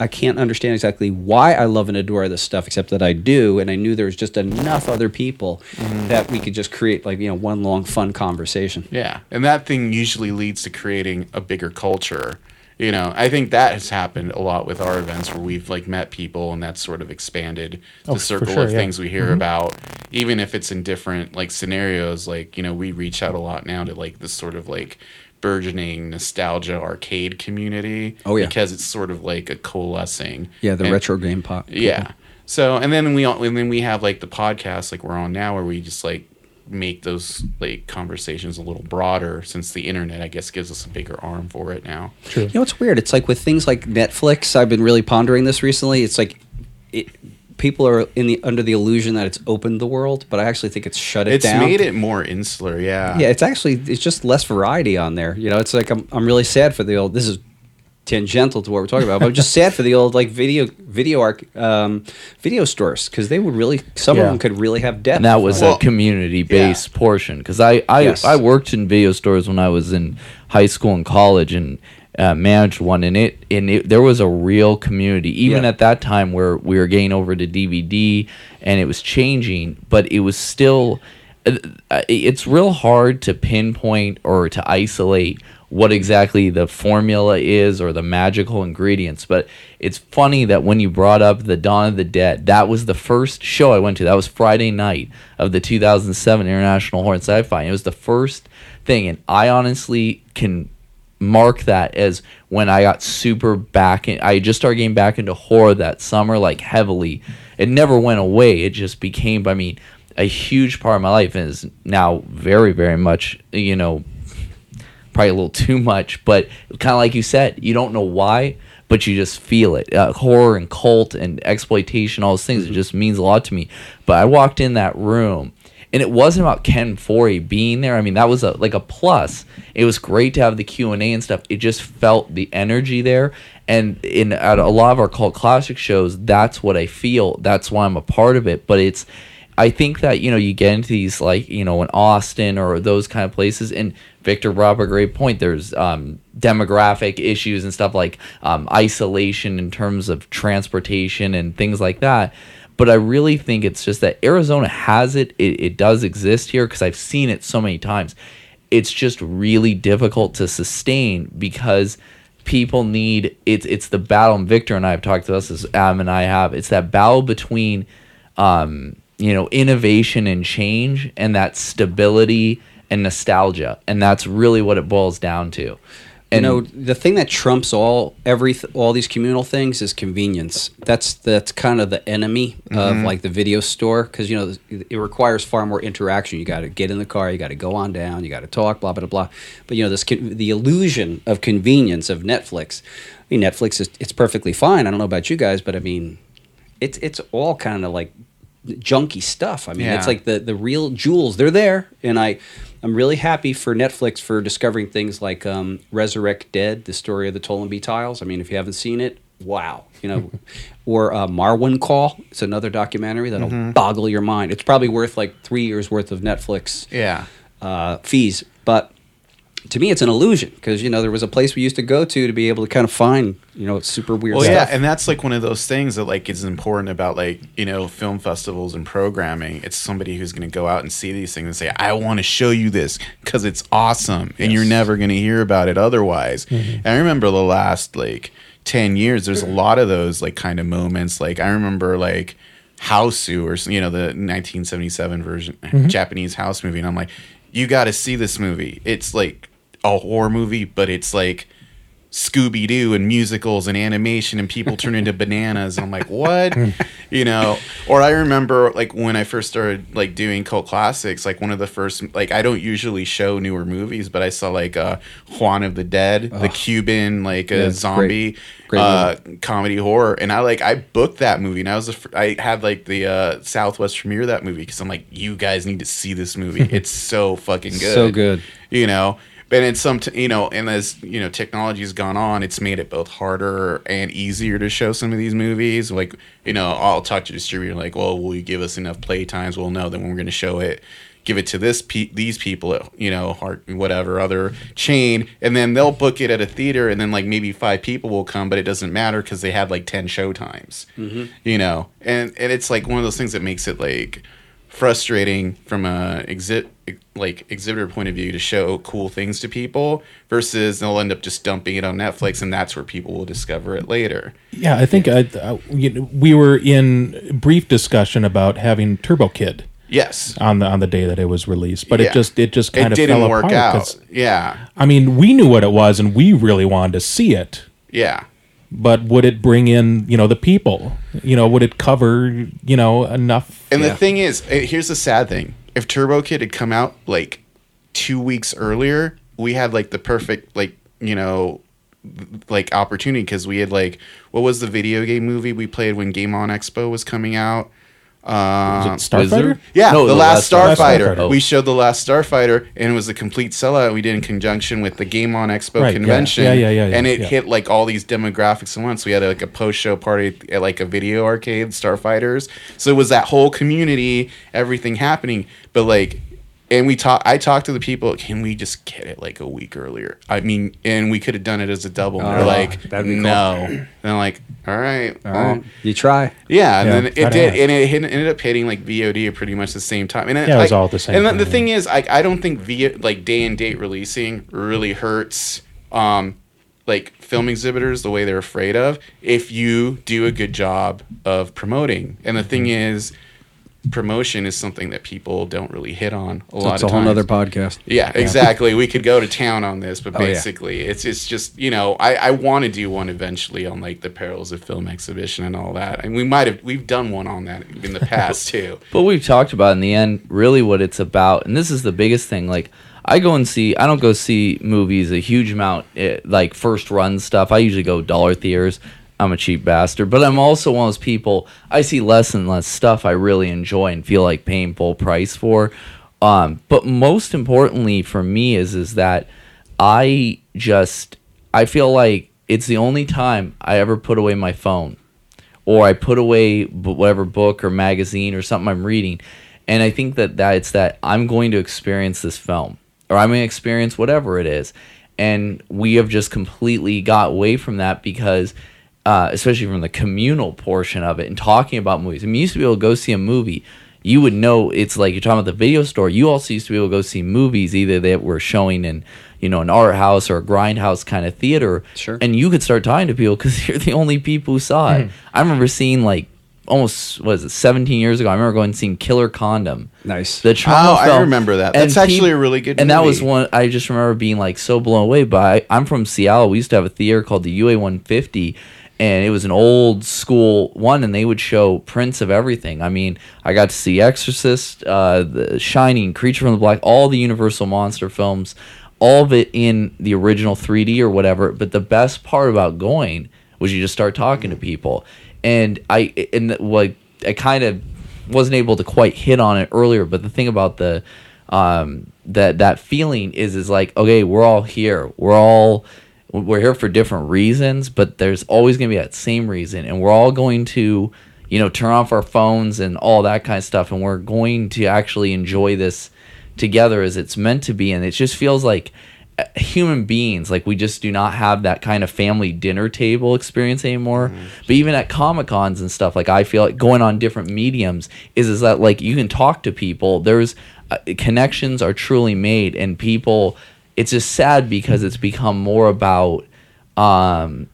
I can't understand exactly why I love and adore this stuff, except that I do, and I knew there was just enough other people mm-hmm. that we could just create like you know one long fun conversation. Yeah, and that thing usually leads to creating a bigger culture. You know, I think that has happened a lot with our events where we've like met people and that's sort of expanded the Oh, circle sure, of yeah. things we hear mm-hmm. about. Even if it's in different like scenarios, like you know, we reach out a lot now to like this sort of like burgeoning nostalgia arcade community. Oh, yeah. because it's sort of like a coalescing. Yeah, the and- retro game pop. yeah. So and then we all, and then we have like the podcast like we're on now where we just like make those like conversations a little broader since the internet I guess gives us a bigger arm for it now. True. You know what's weird? It's like with things like Netflix. I've been really pondering this recently. It's like it, people are in the under the illusion that it's opened the world, but I actually think it's shut it It's down. It's made it more insular, yeah. Yeah, it's actually it's just less variety on there. You know, it's like I'm I'm really sad for the old. This is tangential to what we're talking about, but I'm just sad for the old like video video arc um, video stores because they would really some of them could really have depth. and that was Well, a community based portion because I I, Yes. I worked in video stores when I was in high school and college and uh, managed one and it and it, there was a real community even Yeah. at that time where we were getting over to DVD and it was changing but it was still uh, uh, it's real hard to pinpoint or to isolate what exactly the formula is or the magical ingredients. But it's funny that when you brought up the Dawn of the Dead, that was the first show I went to. That was Friday night of the 2007 International Horror and Sci-Fi. It was the first thing, and I honestly can mark that as when I got super back in. I just started getting back into horror that summer, like heavily. It never went away. It just became, I mean, a huge part of my life and is now very, very much, you know, probably a little too much, but kind of like you said, you don't know why, but you just feel it. Uh, horror and cult and exploitation, all those things, it just means a lot to me. But I walked in that room and it wasn't about Ken Foree being there. I mean, that was a like a plus. It was great to have the Q and A and stuff. It just felt the energy there, and in at a lot of our cult classic shows, that's what I feel. That's why I'm a part of it. But it's, I think that you know you get into these like you know in Austin or those kind of places, and Victor brought up a great point. There's um, demographic issues and stuff like um, isolation in terms of transportation and things like that but I really think it's just that Arizona has it. It, it does exist here because I've seen it so many times. It's just really difficult to sustain because people need it's it's the battle. And Victor and I have talked to us as Adam and I have. It's that battle between, um, you know, innovation and change, and that stability and nostalgia, and that's really what it boils down to. And you know the thing that trumps all every all these communal things is convenience that's that's kind of the enemy of mm-hmm. like the video store because you know it requires far more interaction you got to get in the car you got to go on down you got to talk blah blah blah but you know this the illusion of convenience of netflix i mean netflix is it's perfectly fine i don't know about you guys but i mean it's it's all kind of like junky stuff. I mean, Yeah. it's like the the real jewels. They're there, and I I'm really happy for Netflix for discovering things like um, Resurrect Dead, the story of the Toynbee Tiles. I mean, if you haven't seen it, wow, you know, or uh, Marwencol. It's another documentary that'll Mm-hmm. boggle your mind. It's probably worth like three years worth of Netflix Yeah. uh, fees, but to me, it's an illusion because you know there was a place we used to go to to be able to kind of find you know super weird Well, stuff. yeah, and that's like one of those things that like is important about like you know film festivals and programming. It's somebody who's going to go out and see these things and say, "I want to show you this because it's awesome," and you're never going to hear about it otherwise. Mm-hmm. And I remember the last like ten years, there's a lot of those like kind of moments. Like I remember like Hausu or you know the 1977 version mm-hmm. Japanese house movie, and I'm like, you got to see this movie. It's like a horror movie, but it's like Scooby Doo and musicals and animation and people turn into bananas. And I'm like, what? you know? Or I remember like when I first started like doing cult classics, like one of the first like I don't usually show newer movies, but I saw like uh Juan of the Dead, the Cuban like a Yeah, it's zombie great. Great uh comedy horror. And I like I booked that movie and I was I had like the uh Southwest premiere of that movie because I'm like, you guys need to see this movie. it's so fucking good. So good. You know, but in some, t- you know, and as you know, technology's gone on, it's made it both harder and easier to show some of these movies. Like, you know, I'll talk to the distributor, like, well, will you give us enough play times? Well, no, then we're going to show it, give it to this pe- these people at, you know, heart, whatever other chain, and then they'll book it at a theater, and then like maybe five people will come, but it doesn't matter because they had like ten show times, mm-hmm. you know, and and it's like one of those things that makes it like frustrating from a exit like exhibitor point of view to show cool things to people versus they'll end up just dumping it on Netflix and that's where people will discover it later. Yeah, I think I, I, uh, you know, we were in brief discussion about having Turbo Kid Yes. on the on the day that it was released, but Yeah. it just it just kind It of didn't fell work out. Yeah. I mean, we knew what it was, and we really wanted to see it. Yeah. But would it bring in, you know, the people? You know, would it cover, you know, enough? And Yeah. the thing is, eh, here's the sad thing. If Turbo Kid had come out like 2 weeks earlier, we had like the perfect like, you know, like opportunity cuz we had like what was the video game movie we played when Game On Expo was coming out? Was Um, it Starfighter? Yeah, No, the, The last, Last Starfighter. Starfighter. We showed the last Starfighter, and it was a complete sellout. We did in conjunction with the Game On Expo Right, yeah. convention. Yeah, yeah, yeah, yeah, And it yeah. hit like all these demographics at once. We had like a post-show party at like a video arcade, Starfighters. So it was that whole community, everything happening. But like and we talk. I talked to the people. Can we just get it like a week earlier? I mean, and we could have done it as a double. And they're Oh, like, that'd be cool. no. And I'm like, all right, All well, right. You try. yeah, and then it did, ask. and it hit, ended up hitting like VOD at pretty much the same time. And Yeah, it was all at the same And time, the yeah. thing is, I I don't think via like day and date releasing really hurts. Um, like film exhibitors, the way they're afraid of, if you do a good job of promoting. And the thing Mm-hmm. is, promotion is something that people don't really hit on a lot That's of a whole nother podcast. Yeah, exactly. we could go to town on this, but Oh, yeah. basically, it's it's just you know I I want to do one eventually on like the perils of film exhibition and all that, and we might have we've done one on that in the past too. But we've talked about in the end really what it's about, and this is the biggest thing. Like I go and see, I don't go see movies a huge amount, eh, like first run stuff. I usually go dollar theaters. I'm a cheap bastard, but I'm also one of those people. I see less and less stuff I really enjoy and feel like paying full price for. Um, but most importantly for me is is that I just I feel like it's the only time I ever put away my phone or I put away whatever book or magazine or something I'm reading, and I think that that it's that I'm going to experience this film or I'm going to experience whatever it is, and we have just completely got away from that because. Uh, especially from the communal portion of it and talking about movies. I mean, you used to be able to go see a movie. You would know it's like you're talking about the video store. You also used to be able to go see movies either that were showing in, you know, an art house or a grindhouse kind of theater. Sure. And you could start talking to people because you're the only people who saw it. I remember seeing like almost what was it 17 years ago. I remember going and seeing Killer Condom. Nice. The Troma Oh, I remember that. And That's actually a really good movie. And that was one I just remember being like so blown away by. I'm from Seattle. We used to have a theater called the UA 150 and it was an old school one and they would show prints of everything. I mean, I got to see Exorcist, uh, The Shining, Creature from the Black, all the Universal monster films, all of it in the original 3D or whatever, but the best part about going was you just start talking to people. And I and like I kind of wasn't able to quite hit on it earlier, but the thing about the um, that that feeling is is like okay, we're all here, we're all we're here for different reasons, but there's always going to be that same reason, and we're all going to you know turn off our phones and all that kind of stuff, and we're going to actually enjoy this together as it's meant to be, and it just feels like uh, human beings like we just do not have that kind of family dinner table experience anymore. But even at comic cons and stuff like i feel like going on different mediums is is that like you can talk to people there's uh, connections are truly made and people it's just sad because it's become more about um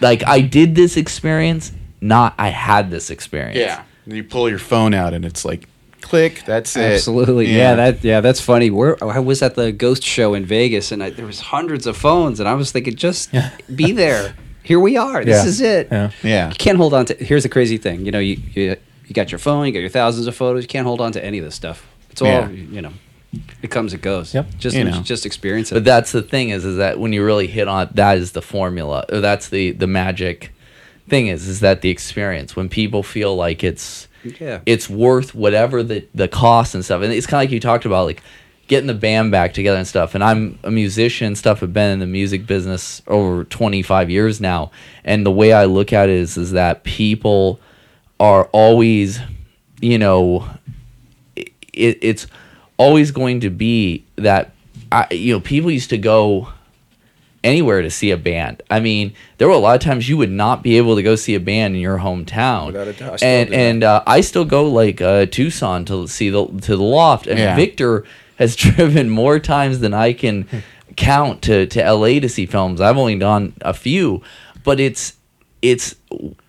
like i did this experience not i had this experience Yeah, you pull your phone out and it's like click. That's it. Absolutely, yeah. That yeah, that's funny. Where I was at the Ghost Show in Vegas, and I, there was hundreds of phones, and I was thinking, just be there. Here we are. This Yeah. is it. Yeah. yeah. You can't hold on to. Here's the crazy thing. You know, you, you you got your phone, you got your thousands of photos. You can't hold on to any of this stuff. It's all Yeah. you know. It comes, it goes. Yep. Just You know. just experience it. But that's the thing is, is that when you really hit on it, that is the formula. Or that's the the magic thing is, is that the experience when people feel like it's Yeah. it's worth whatever the the cost and stuff. And it's kind of like you talked about, like getting the band back together and stuff. And I'm a musician stuff. I've been in the music business over 25 years now. And the way I look at it is, is that people are always, you know, it, it's always going to be that I, you know people used to go anywhere to see a band. I mean, there were a lot of times you would not be able to go see a band in your hometown. Without a doubt. And and uh, I still go like uh, Tucson to see the to the loft. And Yeah. Victor has driven more times than I can count to to LA to see films. I've only done a few, but it's it's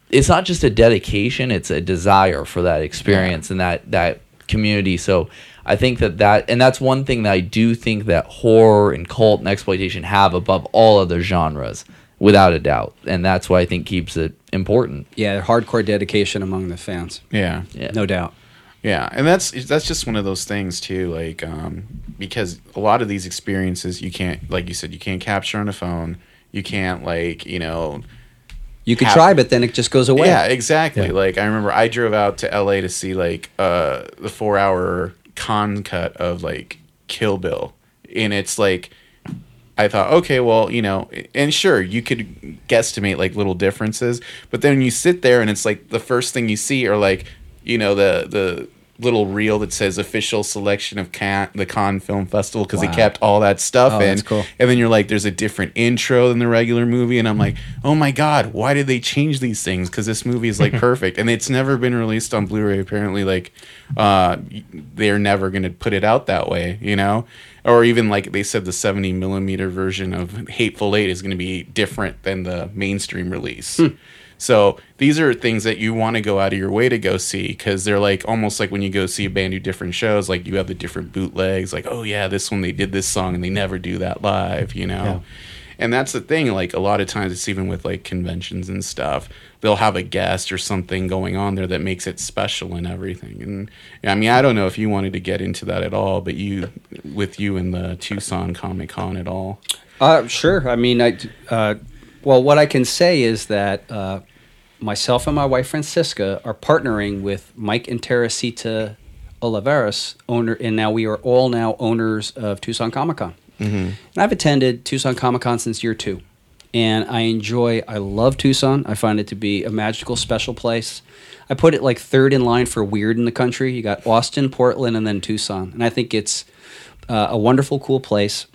it's not just a dedication; it's a desire for that experience and that that community. So I think that that and that's one thing that I do think that horror and cult and exploitation have above all other genres, without a doubt, and that's why I think keeps it important. yeah, hardcore dedication among the fans. Yeah. Yeah. No doubt. Yeah, and that's that's just one of those things too. Like, um, because a lot of these experiences you can't, like you said, you can't capture on a phone. You can't like you know. You could Hap- try, but then it just goes away. Yeah, exactly. Yeah. Like I remember I drove out to L.A. to see like uh, the four hour con cut of like Kill Bill, and it's like. I thought, okay, well, you know, and sure, you could guesstimate like little differences, but then you sit there and it's like the first thing you see are like, you know, the the little reel that says official selection of Cannes, the Cannes Film Festival because Wow. they kept all that stuff Oh, in. that's cool. And then you're like, there's a different intro than the regular movie, and I'm like, oh my god, why did they change these things? Because this movie is like perfect, and it's never been released on Blu-ray. Apparently, like uh, they're never gonna put it out that way, you know. Or even like they said, the 70 millimeter version of Hateful Eight is going to be different than the mainstream release. So these are things that you want to go out of your way to go see because they're like almost like when you go see a band do different shows, like you have the different bootlegs, like oh yeah, this one they did this song and they never do that live, you know. Yeah. And that's the thing. Like a lot of times, it's even with like conventions and stuff. They'll have a guest or something going on there that makes it special and everything. And I mean, I don't know if you wanted to get into that at all, but you, with you in the Tucson Comic Con at all. Uh, sure. I mean, I, uh, well, what I can say is that uh, myself and my wife Francisca are partnering with Mike and Teresita Oliveras, owner, and now we are all now owners of Tucson Comic Con. And I've attended Tucson Comic Con since year two, and I enjoy. I love Tucson. I find it to be a magical, special place. I put it like third in line for weird in the country. You got Austin, Portland, and then Tucson, and I think it's uh, a wonderful, cool place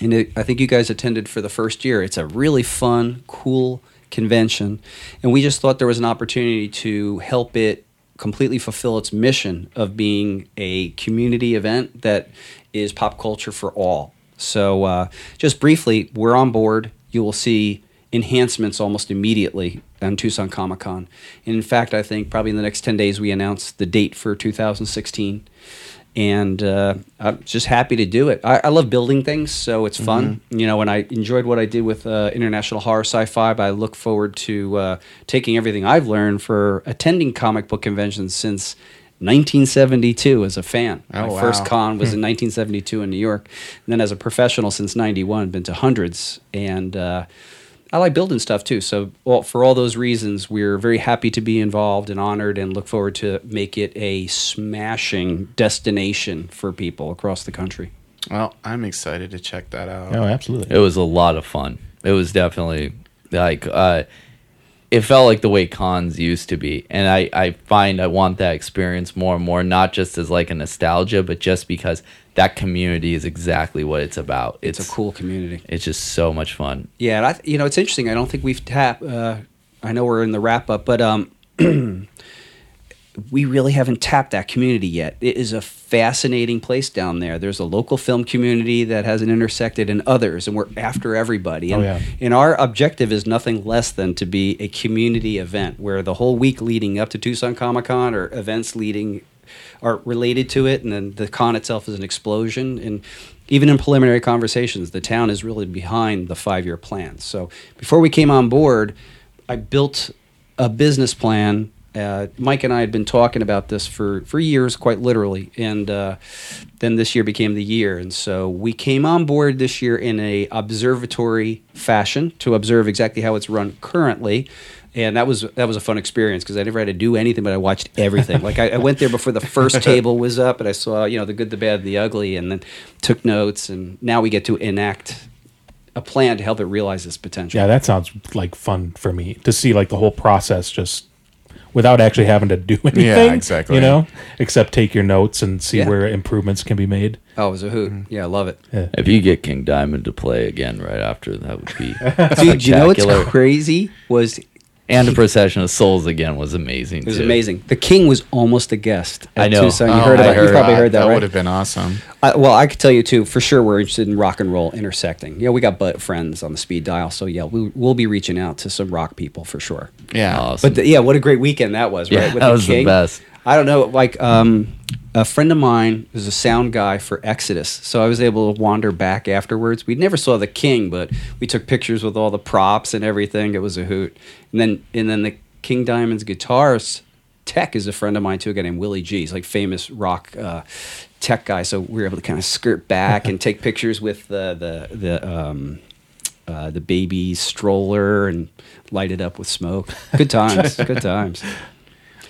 and it, I think you guys attended for the first year. It's a really fun, cool convention, and we just thought there was an opportunity to help it completely fulfill its mission of being a community event that is pop culture for all. So, uh, just briefly, we're on board. You will see enhancements almost immediately on Tucson Comic Con. In fact, I think probably in the next 10 days, we announce the date for 2016 and uh, I'm just happy to do it. I, I love building things, so it's fun. You know, and I enjoyed what I did with uh, International Horror Sci-Fi. But I look forward to uh, taking everything I've learned for attending comic book conventions since 1972 as a fan. Oh, My wow. first con was in 1972 in New York, and then as a professional since '91, been to hundreds and. I like building stuff too. So, well, for all those reasons, we're very happy to be involved and honored, and look forward to make it a smashing destination for people across the country. Well, I'm excited to check that out. Oh, absolutely. It was a lot of fun. It was definitely like uh it felt like the way cons used to be. And I, I find I want that experience more and more, not just as like a nostalgia, but just because that community is exactly what it's about. It's, a cool community. It's just so much fun. Yeah, and I, you know, it's interesting. I don't think we've tapped. Uh, I know we're in the wrap up, but um, we really haven't tapped that community yet. It is a fascinating place down there. There's a local film community that hasn't intersected in others, and we're after everybody. And, Oh, yeah. and our objective is nothing less than to be a community event where the whole week leading up to Tucson Comic Con or events leading are related to it, and then the con itself is an explosion. And even in preliminary conversations, the town is really behind the five year plan. So before we came on board, I built a business plan. Uh, Mike and I had been talking about this for, for years, quite literally, and uh, then this year became the year, and so we came on board this year in a observatory fashion to observe exactly how it's run currently, and that was that was a fun experience because I never had to do anything, but I watched everything. like I, I went there before the first table was up, and I saw you know the good, the bad, the ugly, and then took notes, and now we get to enact a plan to help it realize its potential. Yeah, that sounds like fun for me to see like the whole process just without actually having to do anything. Yeah, exactly. You know, except take your notes and see Yeah. where improvements can be made. Oh, it was a hoot. Mm-hmm. Yeah, I love it. If you get King Diamond to play again right after, that would be Dude, you know what's crazy was And the Procession of Souls again was amazing. it was too. amazing. The king was almost a guest. At I know. Tucson. You Oh, heard I about. you probably heard that, right? That right? would have been awesome. I, well, I could tell you too. For sure, we're interested in rock and roll intersecting. Yeah, we got butt friends on the speed dial, so yeah, we, we'll be reaching out to some rock people for sure. Yeah. Awesome. But the, yeah, what a great weekend that was, right? Yeah, that was the best. I don't know, like um, a friend of mine is a sound guy for Exodus, so I was able to wander back afterwards. We never saw the King, but we took pictures with all the props and everything. It was a hoot. And then and then the King Diamond's guitarist tech is a friend of mine too, a guy named Willie G. He's like famous rock uh, tech guy, so we were able to kind of skirt back and take pictures with the the the. Um, uh, the baby stroller and light it up with smoke. Good times. good times.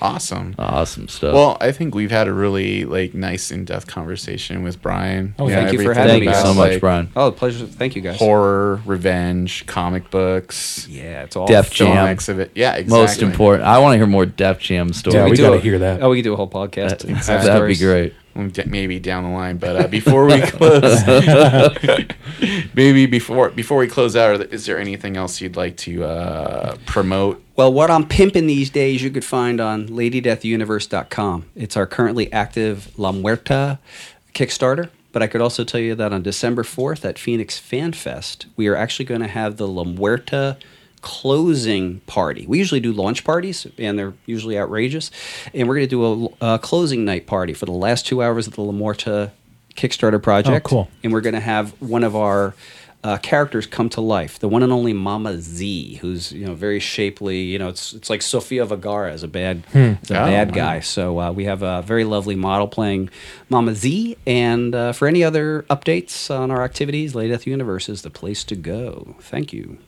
Awesome. Awesome stuff. Well, I think we've had a really like nice in-depth conversation with Brian. Oh, thank you for everything having thank me, you so much, like, Brian. Oh, pleasure. Thank you, guys. Horror, revenge, comic books, Yeah, it's all Def film Jam. exhibit. Yeah, exactly. Most important. I want to hear more Def Jam stories. Yeah, we do gotta hear that. Oh, we could do a whole podcast. That- Have That'd be great. Well, d- Maybe down the line, but uh, before we close, maybe before before we close out, is there anything else you'd like to uh, promote? Well, what I'm pimping these days, you could find on LadyDeathUniverse.com. It's our currently active La Muerta Kickstarter. But I could also tell you that on December 4th at Phoenix Fan Fest, we are actually going to have the La Muerta closing party. We usually do launch parties, and they're usually outrageous. And we're going to do a, a closing night party for the last two hours of the La Muerta Kickstarter project. Oh, cool. And we're going to have one of our uh, characters come to life. The one and only Mama Z, who's you know very shapely. You know, it's it's like Sofia Vergara as a bad as a Oh, bad guy. So uh, we have a very lovely model playing Mama Z. And uh, for any other updates on our activities, Lady Death Universe is the place to go. Thank you.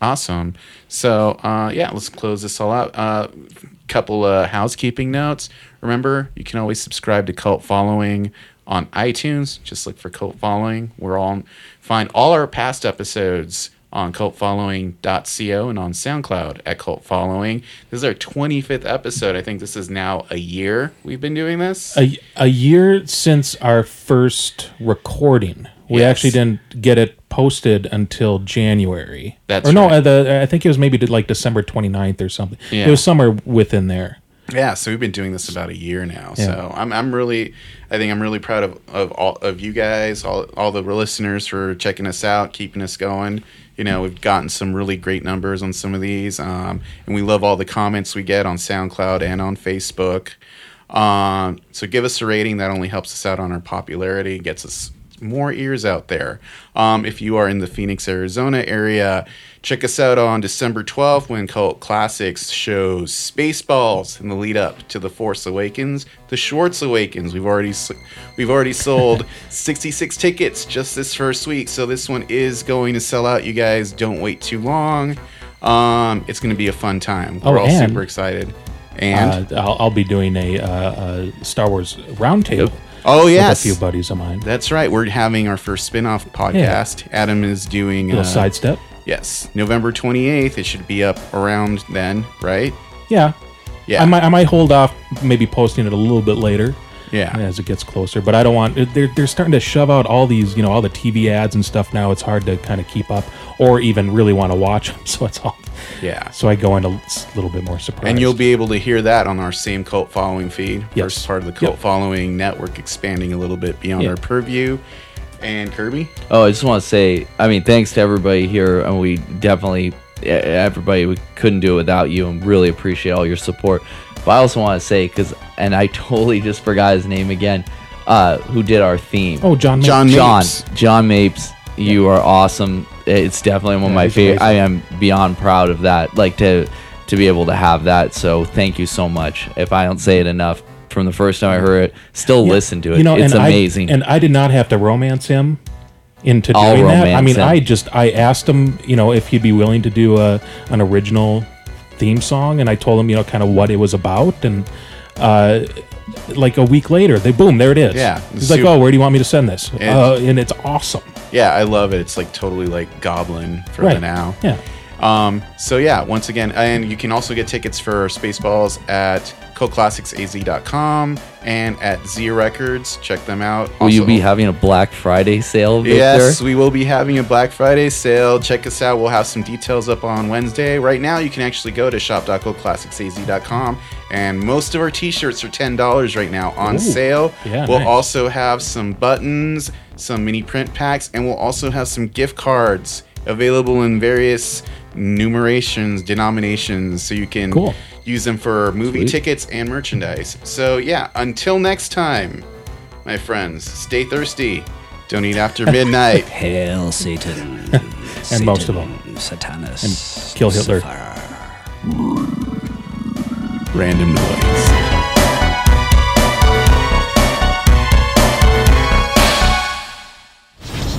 Awesome. So, uh, yeah, let's close this all out. Uh, couple uh, housekeeping notes. Remember, you can always subscribe to Cult Following on iTunes. Just look for Cult Following. We're all find all our past episodes on cultfollowing.co and on SoundCloud at Cult Following. This is our 25th episode. I think this is now a year we've been doing this. a, a year since our first recording. We Yes. actually didn't get it posted until January. That's or no, right. uh, the, I think it was maybe like December 29th or something. Yeah. It was somewhere within there. Yeah, so we've been doing this about a year now. Yeah. So I'm I'm really I think I'm really proud of, of all of you guys, all all the listeners for checking us out, keeping us going. You know, we've gotten some really great numbers on some of these, um, and we love all the comments we get on SoundCloud and on Facebook. Um, so give us a rating. That only helps us out on our popularity, gets us more ears out there. Um, if you are in the Phoenix, Arizona area, check us out on December 12th when Cult Classics shows Spaceballs in the lead up to The Force Awakens, The Schwartz Awakens. We've already we've already sold 66 tickets just this first week, so this one is going to sell out. You guys don't wait too long. Um, it's going to be a fun time. We're Oh, all super excited. And Uh, I'll, I'll be doing a, uh, a Star Wars roundtable. Oh yes, a few buddies of mine. That's right. We're having our first spin-off podcast. Adam is doing little uh, sidestep. Yes, November 28th. It should be up around then, right? Yeah. Yeah. I might I might hold off maybe posting it a little bit later. Yeah. As it gets closer, but I don't want they're they're starting to shove out all these you know all the TV ads and stuff now. It's hard to kind of keep up or even really want to watch them. So it's all Yeah. so I go into a little bit more surprise. And you'll be able to hear that on our same cult following feed. Yes. First part of the cult Yep. following network expanding a little bit beyond Yeah. our purview. And Kirby? Oh, I just want to say, I mean, thanks to everybody here, and we definitely, everybody, we couldn't do it without you, and really appreciate all your support. But I also want to say, because, and I totally just forgot his name again, uh, who did our theme? oh John John Mapes. John, Mapes. John Mapes, you are awesome. It's definitely one of Yeah, my he's favorite. I am beyond proud of that. Like to to be able to have that. So thank you so much. If I don't say it enough, from the first time I heard it, still Yeah, listen to it. You know, it's and amazing. I, and I did not have to romance him into I'll doing that. I mean, him. I just I asked him, you know, if he'd be willing to do a an original theme song, and I told him, you know, kind of what it was about, and uh, like a week later, they boom, there it is. Yeah, he's like, super- oh, where do you want me to send this? And- uh, and it's awesome. Yeah, I love it. It's like totally like Goblin for the now. Yeah. Um, so yeah, once again, and you can also get tickets for Spaceballs at cultclassicsaz.com and at Z Records. Check them out. Will you be having a Black Friday sale, Victor? Yes, we will be having a Black Friday sale. Check us out. We'll have some details up on Wednesday. Right now, you can actually go to shop.cultclassicsaz.com, and most of our T-shirts are ten dollars right now on Ooh. sale. Yeah, we'll nice. also have some buttons, some mini print packs, and we'll also have some gift cards available in various numerations, denominations, so you can Cool. use them for movie Sweet. tickets and merchandise. So yeah, until next time, my friends, stay thirsty. Don't eat after midnight. Hail Satan. And most of them. Satanus. And kill Hitler. Random noise.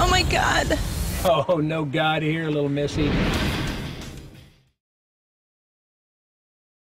Oh my god. Oh, no God here, little missy.